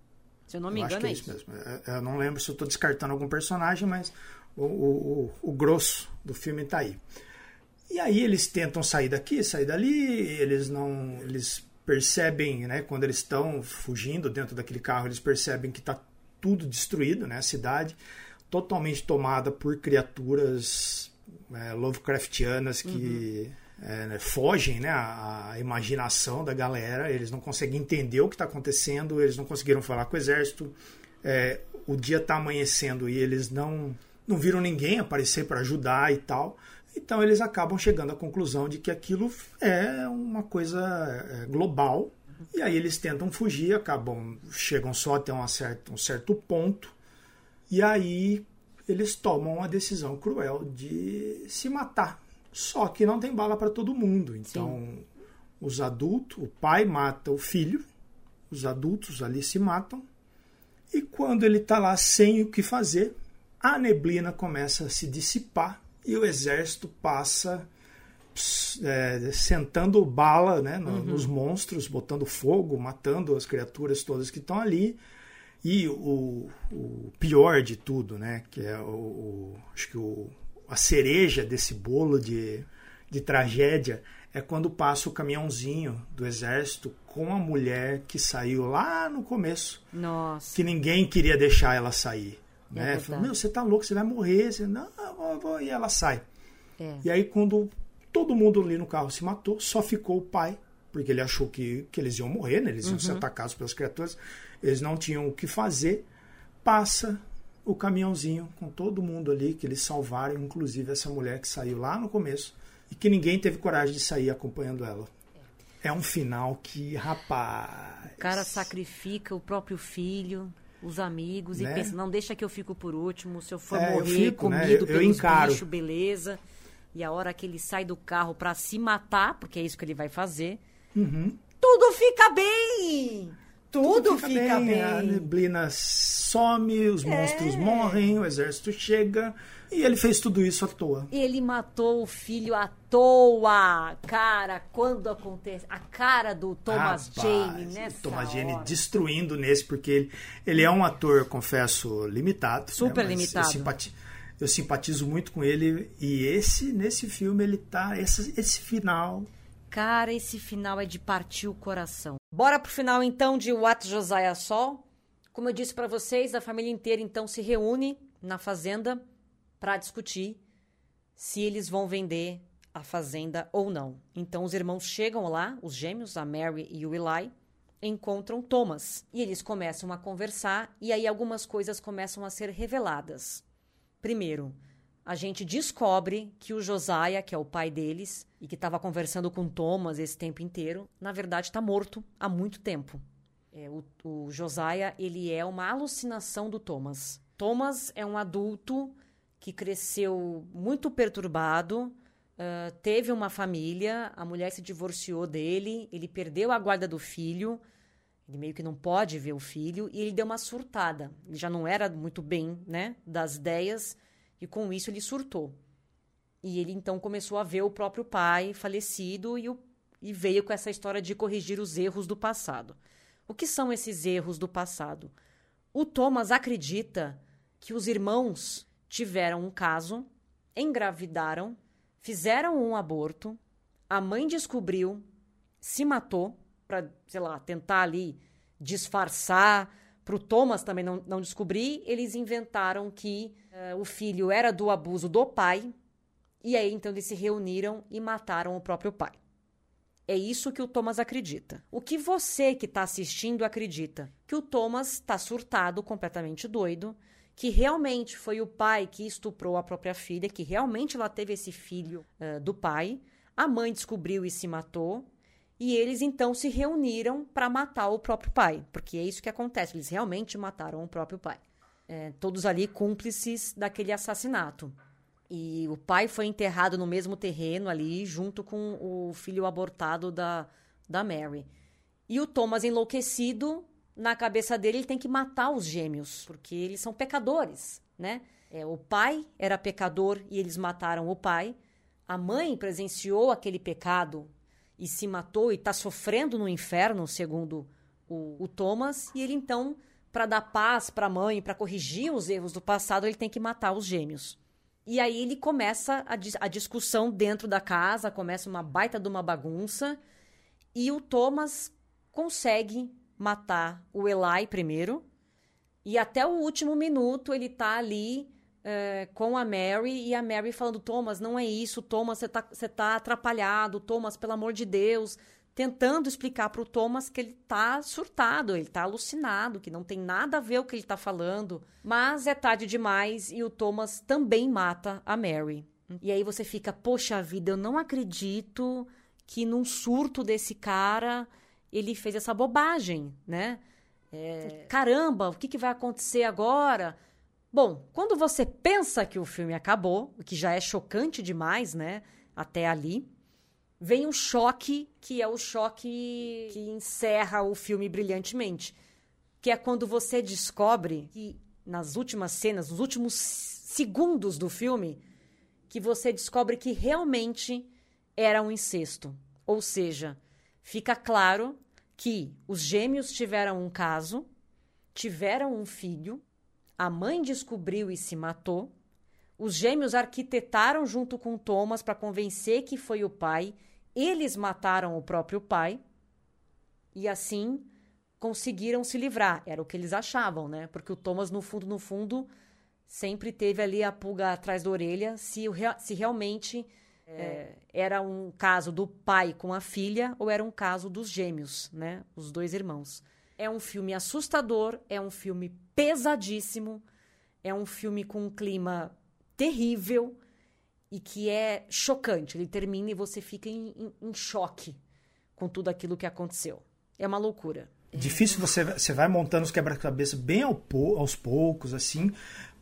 B: Se eu não me
C: eu
B: engano,
C: acho que
B: é
C: é
B: isso.
C: mesmo. É- Eu não lembro se eu estou descartando algum personagem, mas O, o, o grosso do filme está aí. E aí eles tentam sair daqui, sair dali, eles não. Eles percebem, né, quando eles estão fugindo dentro daquele carro, eles percebem que está tudo destruído, né, a cidade totalmente tomada por criaturas é, Lovecraftianas que uhum. é, né, fogem né, à, imaginação da galera, eles não conseguem entender o que está acontecendo, eles não conseguiram falar com o exército, é, o dia está amanhecendo e eles não, não viram ninguém aparecer para ajudar e tal. Então eles acabam chegando à conclusão de que aquilo é uma coisa é, global. E aí eles tentam fugir, acabam chegam só até um certo, um certo ponto. E aí eles tomam a decisão cruel de se matar. Só que não tem bala para todo mundo. Então Sim. os adultos, o pai mata o filho, os adultos ali se matam. E quando ele está lá sem o que fazer, a neblina começa a se dissipar e o exército passa é, sentando bala né, no, uhum. nos monstros, botando fogo, matando as criaturas todas que estão ali. E o, o, pior de tudo, né, que é o, o acho que o, a cereja desse bolo de, de tragédia é quando passa o caminhãozinho do exército com a mulher que saiu lá no começo.
B: Nossa.
C: Que ninguém queria deixar ela sair. É né? Meu, você tá louco, você vai morrer. Você, não, vou, vou. E ela sai. É. E aí, quando todo mundo ali no carro se matou, só ficou o pai, porque ele achou que, que eles iam morrer, né? eles iam uhum. ser atacados pelas criaturas, eles não tinham o que fazer. Passa o caminhãozinho com todo mundo ali, que eles salvaram, inclusive essa mulher que saiu lá no começo, e que ninguém teve coragem de sair acompanhando ela. É um final que, rapaz.
B: O cara sacrifica o próprio filho os amigos né? e pensa, não, deixa que eu fico por último, se eu for é, morrer eu fico, né? comido né? eu, pelos eu bichos, beleza. E a hora que ele sai do carro para se matar, porque é isso que ele vai fazer,
C: uhum.
B: tudo fica bem! Tudo, tudo fica, fica bem. bem.
C: A neblina some, os é. monstros morrem, o exército chega. E ele fez tudo isso à toa.
B: Ele matou o filho à toa. Cara, quando acontece. A cara do Thomas Rapaz, Jane nessa.
C: Thomas
B: hora.
C: Jane destruindo nesse, porque ele, ele é um ator, confesso, limitado.
B: Né, Super né? limitado.
C: Eu, simpati, eu, simpatizo muito com ele. E esse, nesse filme, ele tá. Esse, esse final.
B: Cara, esse final é de partir o coração. Bora pro final então de What Josiah Saw. Como eu disse para vocês, a família inteira então se reúne na fazenda para discutir se eles vão vender a fazenda ou não. Então os irmãos chegam lá, os gêmeos, a Mary e o Eli, encontram Thomas e eles começam a conversar e aí algumas coisas começam a ser reveladas. Primeiro, a gente descobre que o Josiah, que é o pai deles e que estava conversando com Thomas esse tempo inteiro, na verdade está morto há muito tempo. É, o, o ele é uma alucinação do Thomas. Thomas é um adulto que cresceu muito perturbado, uh, teve uma família, a mulher se divorciou dele, ele perdeu a guarda do filho, ele meio que não pode ver o filho, e ele deu uma surtada. Ele já não era muito bem né, das ideias, e com isso ele surtou. E ele então começou a ver o próprio pai falecido e, o, e veio com essa história de corrigir os erros do passado. O que são esses erros do passado? O Thomas acredita que os irmãos tiveram um caso, engravidaram, fizeram um aborto, a mãe descobriu, se matou para, sei lá, tentar ali disfarçar, para o Thomas também não, não descobrir, eles inventaram que uh, o filho era do abuso do pai, e aí então eles se reuniram e mataram o próprio pai. É isso que o Thomas acredita. O que você que está assistindo acredita? Que o Thomas está surtado, completamente doido, que realmente foi o pai que estuprou a própria filha, que realmente ela teve esse filho uh, do pai. A mãe descobriu e se matou. E eles então se reuniram para matar o próprio pai, porque é isso que acontece, eles realmente mataram o próprio pai. É, todos ali cúmplices daquele assassinato. E o pai foi enterrado no mesmo terreno ali, junto com o filho abortado da, da Mary. E o Thomas, enlouquecido, na cabeça dele, ele tem que matar os gêmeos, porque eles são pecadores, né? É, o pai era pecador e eles mataram o pai. A mãe presenciou aquele pecado e se matou e está sofrendo no inferno, segundo o, o Thomas. E ele então, para dar paz para a mãe, para corrigir os erros do passado, ele tem que matar os gêmeos. E aí ele começa a, a discussão dentro da casa, começa uma baita de uma bagunça. E o Thomas consegue matar o Eli primeiro. E até o último minuto ele tá ali é, com a Mary e a Mary falando: Thomas, não é isso, Thomas, você tá, você tá atrapalhado, Thomas, pelo amor de Deus. Tentando explicar pro Thomas que ele tá surtado, ele tá alucinado, que não tem nada a ver o que ele tá falando. Mas é tarde demais e o Thomas também mata a Mary. E aí você fica: poxa vida, eu não acredito que num surto desse cara ele fez essa bobagem, né? É, caramba, o que, que vai acontecer agora? Bom, quando você pensa que o filme acabou, o que já é chocante demais, né? Até ali, vem um choque que é o choque que encerra o filme brilhantemente. Que é quando você descobre que nas últimas cenas, nos últimos segundos do filme, que você descobre que realmente era um incesto. Ou seja, fica claro que os gêmeos tiveram um caso, tiveram um filho, a mãe descobriu e se matou, os gêmeos arquitetaram junto com Thomas para convencer que foi o pai, eles mataram o próprio pai e assim conseguiram se livrar. Era o que eles achavam, né? Porque o Thomas, no fundo, no fundo, sempre teve ali a pulga atrás da orelha se, se realmente é, era um caso do pai com a filha ou era um caso dos gêmeos, né? Os dois irmãos. É um filme assustador, é um filme pesadíssimo, é um filme com um clima terrível e que é chocante. Ele termina e você fica em, em- em choque com tudo aquilo que aconteceu. É uma loucura.
C: Difícil você, você vai montando os quebra-cabeça bem ao aos poucos, assim.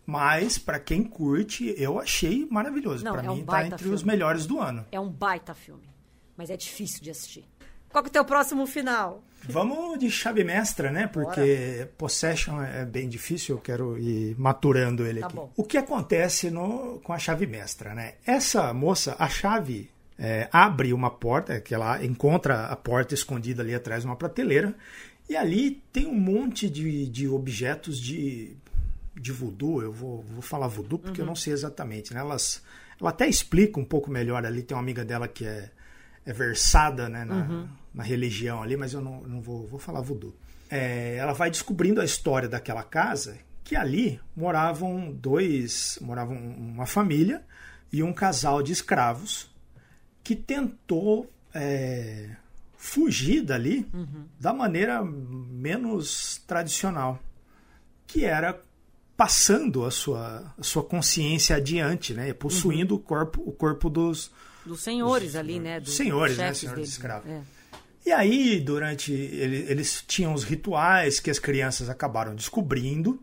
C: Mas, pra quem curte, eu achei maravilhoso. Pra
B: é um
C: mim, tá
B: baita
C: entre os
B: filme.
C: melhores do ano.
B: É um baita filme, mas é difícil de assistir. Qual que é o teu próximo final?
C: Vamos de chave mestra, né? Porque Possession é bem difícil, eu quero ir maturando ele
B: Tá
C: aqui.
B: bom.
C: O que acontece no, com a chave mestra, né? Essa moça, a chave é, abre uma porta, que ela encontra a porta escondida ali atrás de uma prateleira, e ali tem um monte de, de objetos de, de voodoo. Eu vou, vou falar voodoo porque eu não sei exatamente, né? Elas, ela até explica um pouco melhor ali. Tem uma amiga dela que é, é versada né, na, na religião ali, mas eu não, não vou, vou falar voodoo. É, ela vai descobrindo a história daquela casa, que ali moravam dois, moravam uma família e um casal de escravos que tentou é, fugir dali da maneira menos tradicional, que era passando a sua, a sua consciência adiante, né, possuindo o corpo, o corpo dos,
B: Dos senhores ali, né? Dos
C: senhores, né, senhores escravos.
B: É.
C: E aí, durante. ele- Eles tinham os rituais que as crianças acabaram descobrindo.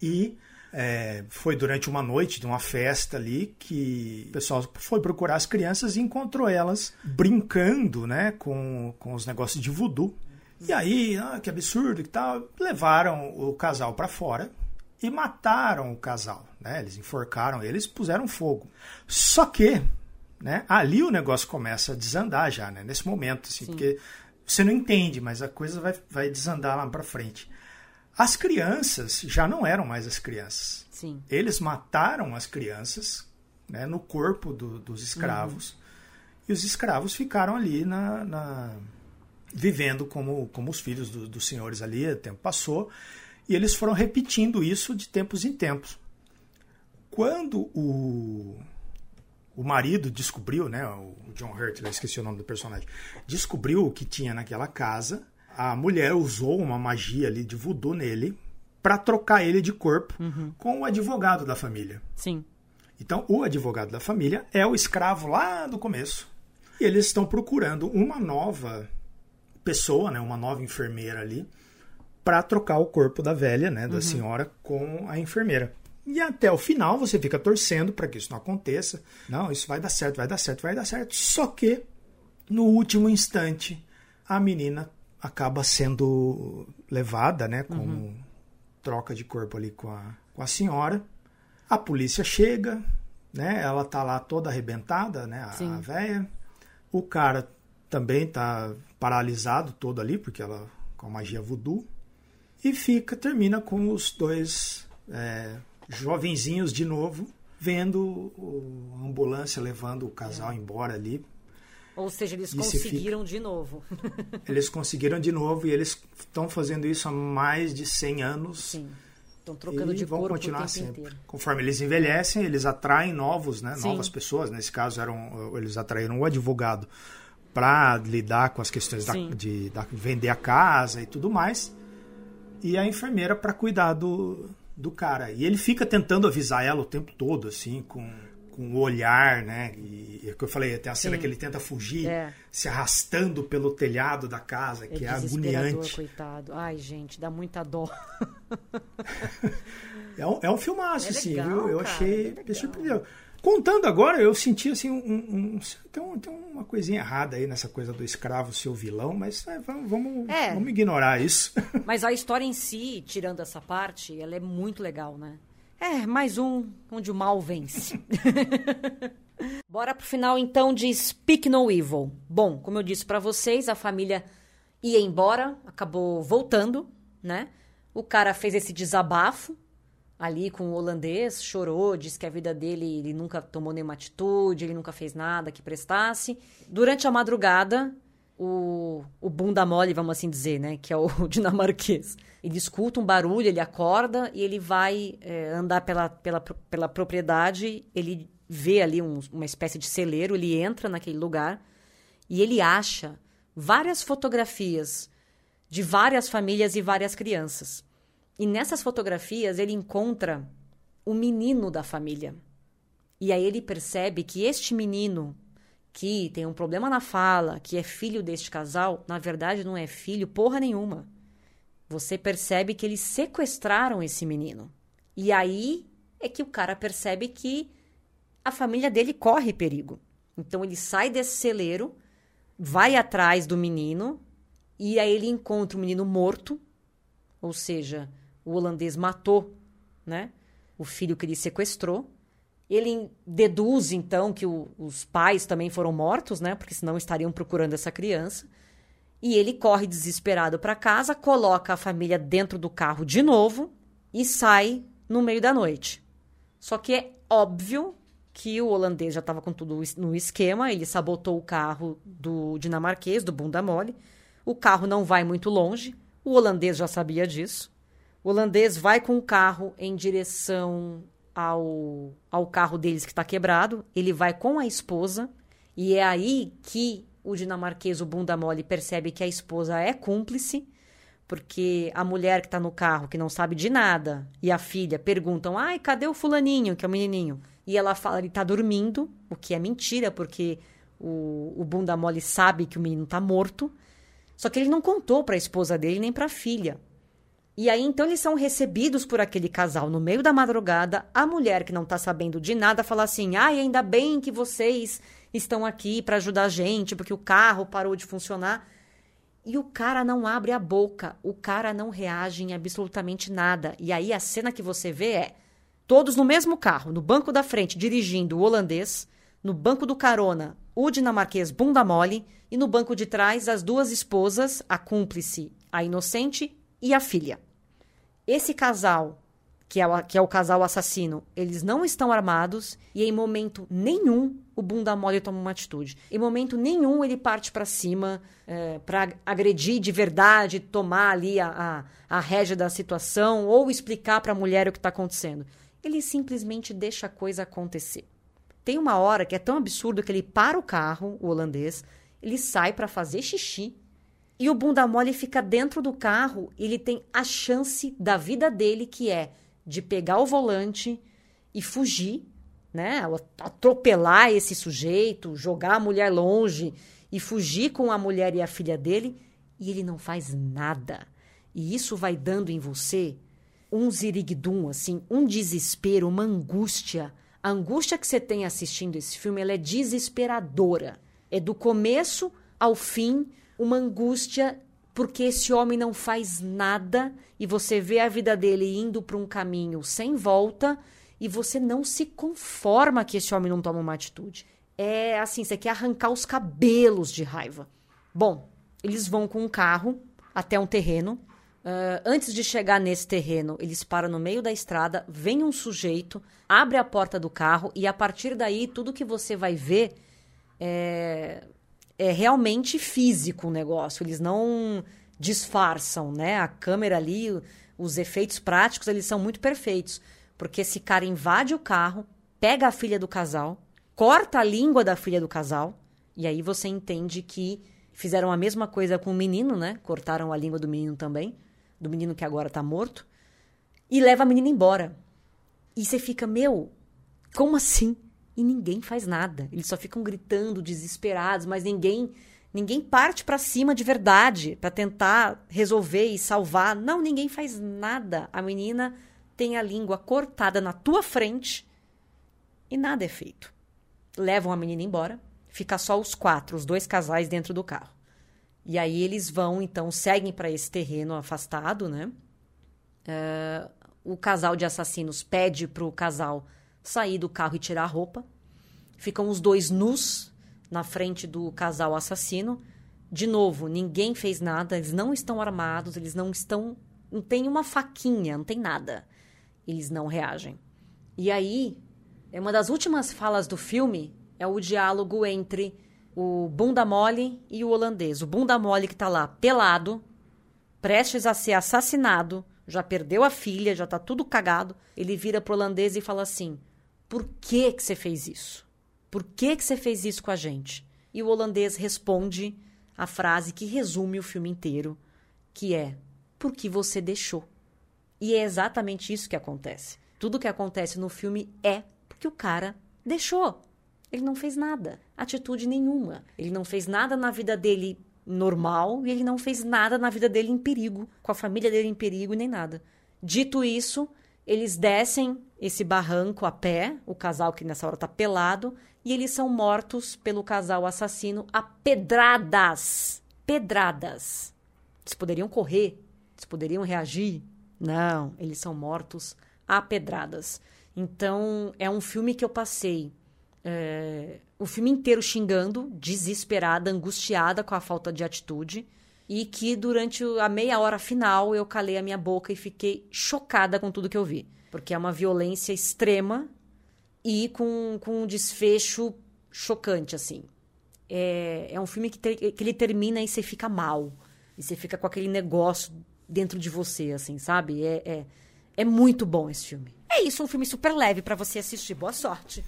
C: E é, foi durante uma noite de uma festa ali que o pessoal foi procurar as crianças e encontrou elas brincando né, com, com os negócios de voodoo. E aí, ah, que absurdo e tal, levaram o casal para fora e mataram o casal. Né? Eles enforcaram eles puseram fogo. Só que né? Ali o negócio começa a desandar já, né? Nesse momento, assim, porque você não entende, mas a coisa vai, vai desandar lá para frente. As crianças já não eram mais as crianças.
B: Sim.
C: Eles mataram as crianças né, no corpo do- dos escravos e os escravos ficaram ali na, na- vivendo como, como os filhos do- dos senhores ali. O tempo passou e eles foram repetindo isso de tempos em tempos. Quando o o marido descobriu, né, o John Hurt, eu esqueci o nome do personagem, descobriu o que tinha naquela casa. A mulher usou uma magia ali de voodoo nele para trocar ele de corpo com o advogado da família.
B: Sim.
C: Então, o advogado da família é o escravo lá do começo. E eles estão procurando uma nova pessoa, né, uma nova enfermeira ali, para trocar o corpo da velha, né, da senhora, com a enfermeira. E até o final você fica torcendo para que isso não aconteça. Não, isso vai dar certo, vai dar certo, vai dar certo. Só que no último instante a menina acaba sendo levada, né, como troca de corpo ali com a, com a senhora. A polícia chega, né? Ela tá lá toda arrebentada, né? A,
B: Sim.
C: a véia. O cara também tá paralisado todo ali, porque ela com a magia voodoo. E fica, termina com os dois é, jovenzinhos de novo, vendo a ambulância levando o casal embora ali.
B: Ou seja, eles
C: se
B: conseguiram de novo. *laughs*
C: Eles conseguiram de novo e eles estão fazendo isso há mais de 100 anos.
B: Sim. Estão trocando
C: e
B: de
C: vão
B: corpo
C: continuar sempre.
B: inteiro.
C: Conforme eles envelhecem, eles atraem novos, né,
B: Sim.
C: novas pessoas. Nesse caso, eram, eles atraíram o advogado para lidar com as questões da, de da- vender a casa e tudo mais. E a enfermeira para cuidar do, do cara. E ele fica tentando avisar ela o tempo todo, assim, com, com o olhar, né? E é o que eu falei, tem a cena
B: Sim.
C: que ele tenta fugir,
B: É.
C: se arrastando pelo telhado da casa,
B: É
C: que é agoniante.
B: coitado. Ai, gente, dá muita dó. *laughs*
C: É um, é um filmaço,
B: É
C: assim,
B: legal,
C: viu? Eu
B: cara,
C: achei.
B: é
C: me surpreendeu. Contando agora, eu senti assim um, um- tem, um- tem uma coisinha errada aí nessa coisa do escravo ser o vilão, mas é, vamos,
B: É.
C: vamos ignorar isso. *laughs*
B: Mas a história em si, tirando essa parte, ela é muito legal, né? É, mais um onde o mal vence. *laughs* Bora pro final então de Speak No Evil. Bom, como eu disse pra vocês, a família ia embora, acabou voltando, né? O cara fez esse desabafo ali com o holandês, chorou, disse que a vida dele ele nunca tomou nenhuma atitude, ele nunca fez nada que prestasse. Durante a madrugada, o, o bunda mole, vamos assim dizer, né? Que é o *laughs* dinamarquês. Ele escuta um barulho, ele acorda e ele vai é, andar pela, pela, pela propriedade. Ele vê ali um- uma espécie de celeiro, ele entra naquele lugar e ele acha várias fotografias de várias famílias e várias crianças. E nessas fotografias ele encontra o menino da família. E aí ele percebe que este menino que tem um problema na fala, que é filho deste casal, na verdade não é filho porra nenhuma. Você percebe que eles sequestraram esse menino. E aí é que o cara percebe que a família dele corre perigo. Então ele sai desse celeiro, vai atrás do menino, e aí ele encontra o menino morto, ou seja, o holandês matou, né? O filho que ele sequestrou. Ele deduz então que o- os pais também foram mortos, né? Porque senão estariam procurando essa criança. E ele corre desesperado para casa, coloca a família dentro do carro de novo e sai no meio da noite. Só que é óbvio que o holandês já estava com tudo no esquema, ele sabotou o carro do dinamarquês, do bunda mole. O carro não vai muito longe, o holandês já sabia disso. O holandês vai com o carro em direção ao, ao carro deles que está quebrado. Ele vai com a esposa. E é aí que o dinamarquês, o bunda mole, percebe que a esposa é cúmplice. Porque a mulher que está no carro, que não sabe de nada, e a filha perguntam: ai, cadê o fulaninho, que é o menininho? E ela fala: ele está dormindo, o que é mentira, porque o, o bunda mole sabe que o menino está morto. Só que ele não contou para a esposa dele nem para a filha. E aí então eles são recebidos por aquele casal no meio da madrugada. A mulher que não tá sabendo de nada fala assim: "Ai, ainda bem que vocês estão aqui para ajudar a gente, porque o carro parou de funcionar". E o cara não abre a boca, o cara não reage em absolutamente nada. E aí a cena que você vê é todos no mesmo carro, no banco da frente dirigindo o holandês, no banco do carona o dinamarquês bunda mole e no banco de trás as duas esposas, a cúmplice, a inocente e a filha. Esse casal, que é, o, que é o casal assassino, eles não estão armados e em momento nenhum o bunda mole toma uma atitude. Em momento nenhum ele parte para cima é, para agredir de verdade, tomar ali a, a, a rédea da situação ou explicar para a mulher o que está acontecendo. Ele simplesmente deixa a coisa acontecer. Tem uma hora que é tão absurdo que ele para o carro, o holandês, ele sai para fazer xixi e o bunda mole fica dentro do carro ele tem a chance da vida dele, que é de pegar o volante e fugir, né? Atropelar esse sujeito, jogar a mulher longe e fugir com a mulher e a filha dele, e ele não faz nada. E isso vai dando em você um ziriguidum, assim, um desespero, uma angústia. A angústia que você tem assistindo esse filme, ela é desesperadora. É do começo ao fim uma angústia porque esse homem não faz nada e você vê a vida dele indo para um caminho sem volta e você não se conforma que esse homem não toma uma atitude. É assim, você quer arrancar os cabelos de raiva. Bom, eles vão com um carro até um terreno Uh, antes de chegar nesse terreno, eles param no meio da estrada, vem um sujeito, abre a porta do carro e a partir daí tudo que você vai ver é, é realmente físico o negócio. Eles não disfarçam, né? A câmera ali, os efeitos práticos, eles são muito perfeitos. Porque esse cara invade o carro, pega a filha do casal, corta a língua da filha do casal, e aí você entende que fizeram a mesma coisa com o menino, né? Cortaram a língua do menino também, do menino que agora tá morto, e leva a menina embora. E você fica, meu, como assim? E ninguém faz nada. Eles só ficam gritando, desesperados, mas ninguém ninguém parte para cima de verdade para tentar resolver e salvar. Não, ninguém faz nada. A menina tem a língua cortada na tua frente e nada é feito. Levam a menina embora, fica só os quatro, os dois casais dentro do carro. E aí eles vão, então, seguem para esse terreno afastado, né? Uh, o casal de assassinos pede pro casal sair do carro e tirar a roupa. Ficam os dois nus na frente do casal assassino. De novo, ninguém fez nada, eles não estão armados, eles não estão. Não tem uma faquinha, não tem nada. Eles não reagem. E aí, é uma das últimas falas do filme é o diálogo entre o bunda mole e o holandês. O bunda mole que tá lá pelado, prestes a ser assassinado, já perdeu a filha, já tá tudo cagado. Ele vira pro holandês e fala assim: por que que você fez isso? Por que que você fez isso com a gente? E o holandês responde a frase que resume o filme inteiro, que é: porque você deixou. E é exatamente isso que acontece. Tudo que acontece no filme é porque o cara deixou. Ele não fez nada, atitude nenhuma. Ele não fez nada na vida dele normal e ele não fez nada na vida dele em perigo, com a família dele em perigo nem nada. Dito isso, eles descem esse barranco a pé, o casal que nessa hora tá pelado, e eles são mortos pelo casal assassino a pedradas. Pedradas. Eles poderiam correr, eles poderiam reagir. Não, eles são mortos a pedradas. Então, é um filme que eu passei é, o filme inteiro xingando, desesperada, angustiada com a falta de atitude e que durante a meia hora final eu calei a minha boca e fiquei chocada com tudo que eu vi. Porque é uma violência extrema e com, com um desfecho chocante, assim. É, é um filme que, que ele termina e você fica mal. E você fica com aquele negócio dentro de você, assim, sabe? É, é, é muito bom esse filme. É isso, um filme super leve para você assistir. Boa sorte.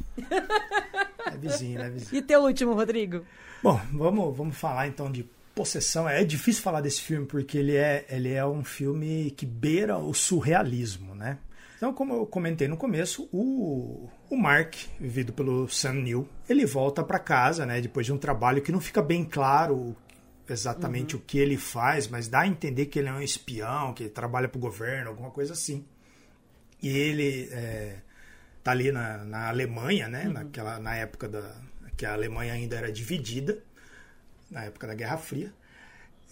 C: Levezinho, levezinho.
B: E teu último, Rodrigo?
C: Bom, vamos, vamos falar então de Possessão. É difícil falar desse filme porque ele é, ele é um filme que beira o surrealismo, né? Então, como eu comentei no começo, o, o Mark, vivido pelo Sam Neill, ele volta para casa, né, depois de um trabalho que não fica bem claro exatamente uhum. o que ele faz, mas dá a entender que ele é um espião, que ele trabalha para o governo, alguma coisa assim. E ele é, tá ali na, na Alemanha, né, uhum. naquela, na época da, que a Alemanha ainda era dividida, na época da Guerra Fria.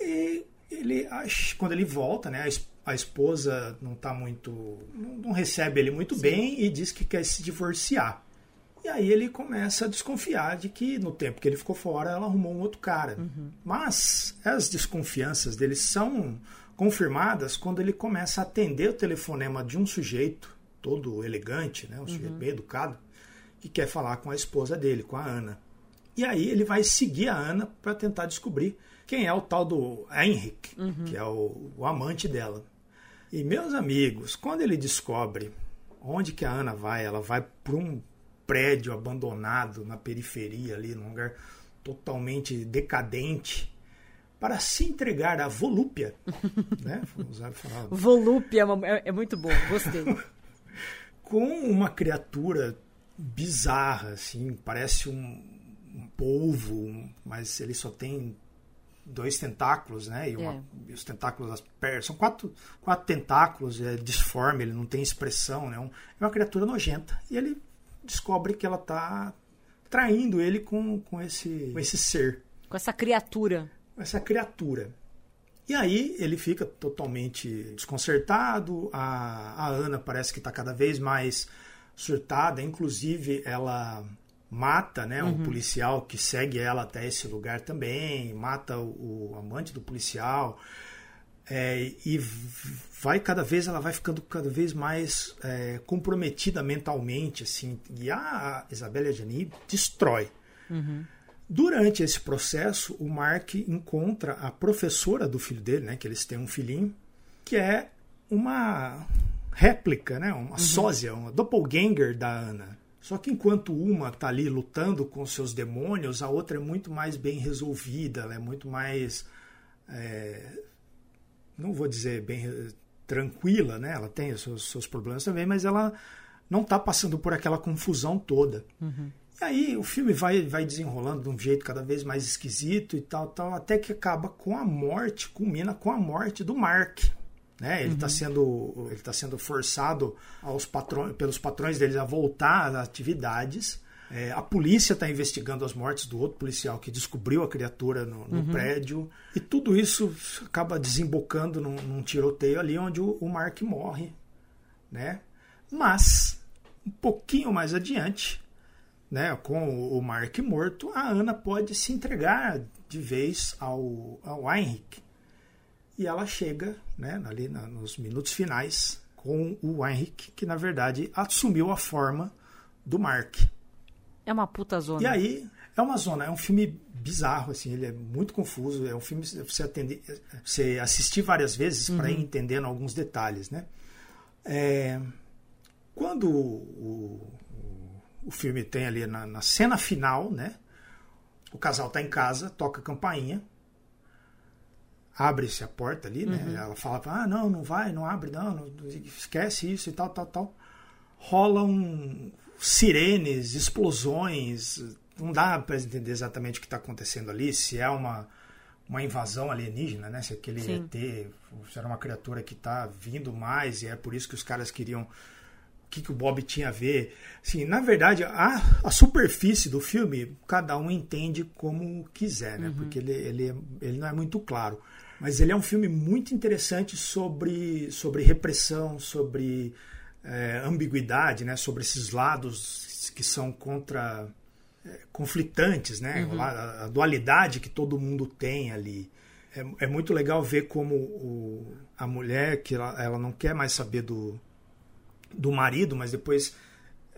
C: E ele, quando ele volta, né, a, esposa não tá muito, não, recebe ele muito Sim. bem e diz que quer se divorciar. E aí ele começa a desconfiar de que no tempo que ele ficou fora, ela arrumou um outro cara. Uhum. Mas as desconfianças dele são confirmadas quando ele começa a atender o telefonema de um sujeito todo elegante, né, um sujeito uhum. bem educado, que quer falar com a esposa dele, com a Ana. E aí ele vai seguir a Ana para tentar descobrir quem é o tal do Henrik, uhum. que é o, o, amante dela. E meus amigos, quando ele descobre onde que a Ana vai, ela vai para um prédio abandonado na periferia ali, num lugar totalmente decadente, para se entregar à volúpia. *laughs* né?
B: Volúpia é, é muito bom, gostei. *laughs*
C: Com uma criatura bizarra, assim, parece um, um polvo, mas ele só tem dois tentáculos, né? E, uma, é. e os tentáculos das pernas. São quatro, quatro tentáculos, é disforme, ele não tem expressão, né? Um, é uma criatura nojenta. E ele descobre que ela está traindo ele com, com, esse, com esse ser.
B: Com essa criatura.
C: Com essa criatura. E aí ele fica totalmente desconcertado. A, a Ana parece que está cada vez mais surtada. Inclusive, ela mata né, um uhum. policial que segue ela até esse lugar também, mata o, o amante do policial. é, e vai cada vez ela vai ficando cada vez mais é, comprometida mentalmente assim e a Isabelle Adjani destrói
B: Uhum.
C: durante esse processo o Mark encontra a professora do filho dele né que eles têm um filhinho que é uma réplica né uma sósia uma doppelganger da Ana só que enquanto uma tá ali lutando com seus demônios a outra é muito mais bem resolvida ela é muito mais é, não vou dizer bem eh, tranquila, né? Ela tem os seus, seus problemas também, mas ela não está passando por aquela confusão toda. E aí o filme vai, vai desenrolando de um jeito cada vez mais esquisito e tal, tal, até que acaba com a morte, culmina com a morte do Mark. Né? Ele está sendo, ele tá sendo forçado aos patrões, pelos patrões deles a voltar às atividades. É, a polícia está investigando as mortes do outro policial que descobriu a criatura no, no prédio. E tudo isso acaba desembocando num, num tiroteio ali onde o, o Mark morre. Né? Mas, um pouquinho mais adiante, né, com o- o Mark morto, a Ana pode se entregar de vez ao, ao Heinrich. E ela chega né, ali na- nos minutos finais com o Heinrich, que na verdade assumiu a forma do Mark.
B: É uma puta zona.
C: E aí, é uma zona, é um filme bizarro, assim, ele é muito confuso, é um filme que você, atender, você assistir várias vezes para ir entendendo alguns detalhes, né? É, quando o, o, o filme tem ali na, na cena final, né? O casal tá em casa, toca a campainha, abre-se a porta ali, né? Ela fala, ah, não, não vai, não abre, não, não, esquece isso e tal, tal, tal. Rolam sirenes, explosões, não dá para entender exatamente o que está acontecendo ali, se é uma, uma invasão alienígena, né? Se aquele
B: Sim.
C: ET, se era uma criatura que está vindo mais e é por isso que os caras queriam o que, que o Bob tinha a ver. Assim, na verdade, a, a superfície do filme, cada um entende como quiser, né? Porque ele, ele, é- ele não é muito claro. Mas ele é um filme muito interessante sobre, sobre repressão, sobre é, ambiguidade, né? Sobre esses lados que são contra é, conflitantes, né? La- A, a dualidade que todo mundo tem ali. É, é muito legal ver como o, a mulher que ela, ela não quer mais saber do, do marido, mas depois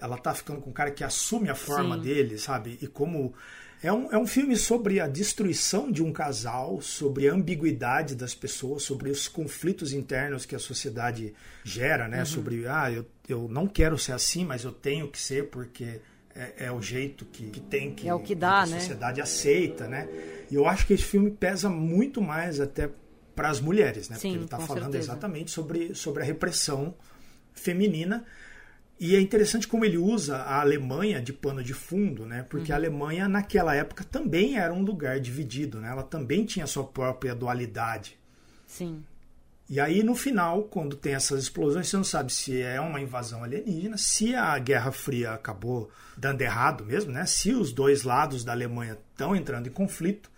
C: ela tá ficando com um cara que assume a forma
B: Sim.
C: dele, sabe? E como. É um, é um filme sobre a destruição de um casal, sobre a ambiguidade das pessoas, sobre os conflitos internos que a sociedade gera,
B: Uhum.
C: né? Sobre, ah, eu, eu não quero ser assim, mas eu tenho que ser porque é, é o jeito que, que tem que,
B: É o que dá,
C: a
B: né?
C: sociedade aceita, né? E eu acho que esse filme pesa muito mais até para as mulheres, né?
B: Sim,
C: Porque ele está falando
B: certeza.
C: exatamente sobre, sobre a repressão feminina. E é interessante como ele usa a Alemanha de pano de fundo, né? Porque a
B: Uhum.
C: Alemanha, naquela época, também era um lugar dividido, né? Ela também tinha sua própria dualidade.
B: Sim.
C: E aí, no final, quando tem essas explosões, você não sabe se é uma invasão alienígena, se a Guerra Fria acabou dando errado mesmo, né? Se os dois lados da Alemanha estão entrando em conflito.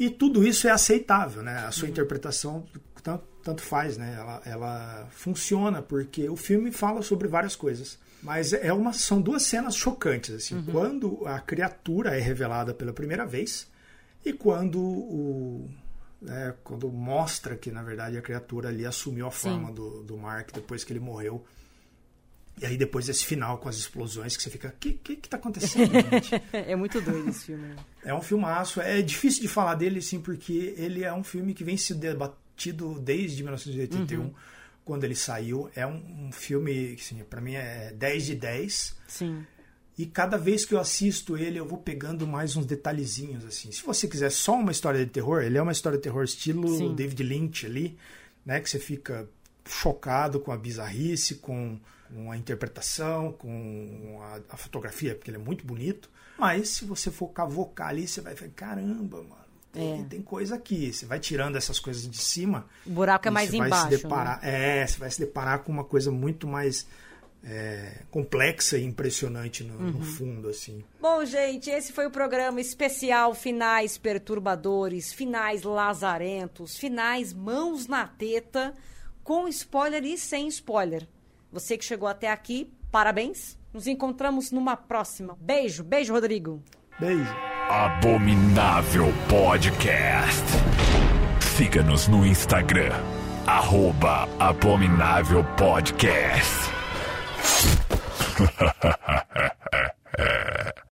C: E tudo isso é aceitável, né? A sua interpretação tanto, tanto faz, né? Ela, ela funciona porque o filme fala sobre várias coisas. Mas é uma, são duas cenas chocantes, assim. Quando a criatura é revelada pela primeira vez e quando o, né, quando mostra que na verdade a criatura ali assumiu a forma do, do Mark depois que ele morreu. E aí depois desse final com as explosões que você fica, o que, que que tá acontecendo, *laughs* gente?
B: É muito doido esse filme. né?
C: É um filmaço. É difícil de falar dele, sim, porque ele é um filme que vem se debatido desde 1981, quando ele saiu. É um, um filme que, assim, para mim, é 10 de 10.
B: Sim.
C: E cada vez que eu assisto ele, eu vou pegando mais uns detalhezinhos, assim. Se você quiser só uma história de terror, ele é uma história de terror estilo
B: Sim.
C: David Lynch ali, né? Que você fica chocado com a bizarrice, com, com a interpretação, com a, a fotografia, porque ele é muito bonito. Mas se você for cavocar ali, você vai falar, caramba, mano, tem,
B: É.
C: tem coisa aqui. Você vai tirando essas coisas de cima.
B: O buraco é mais
C: você vai
B: embaixo.
C: se deparar, É, você vai se deparar com uma coisa muito mais é, complexa e impressionante no,
B: Uhum.
C: no fundo, assim.
B: Bom, gente, esse foi o programa especial Finais Perturbadores, Finais Lazarentos, Finais Mãos na Teta, com spoiler e sem spoiler. Você que chegou até aqui, parabéns. Nos encontramos numa próxima. Beijo, beijo, Rodrigo.
C: Beijo.
A: Abominável Podcast. Siga-nos no Instagram, arroba Abominável Podcast. *laughs*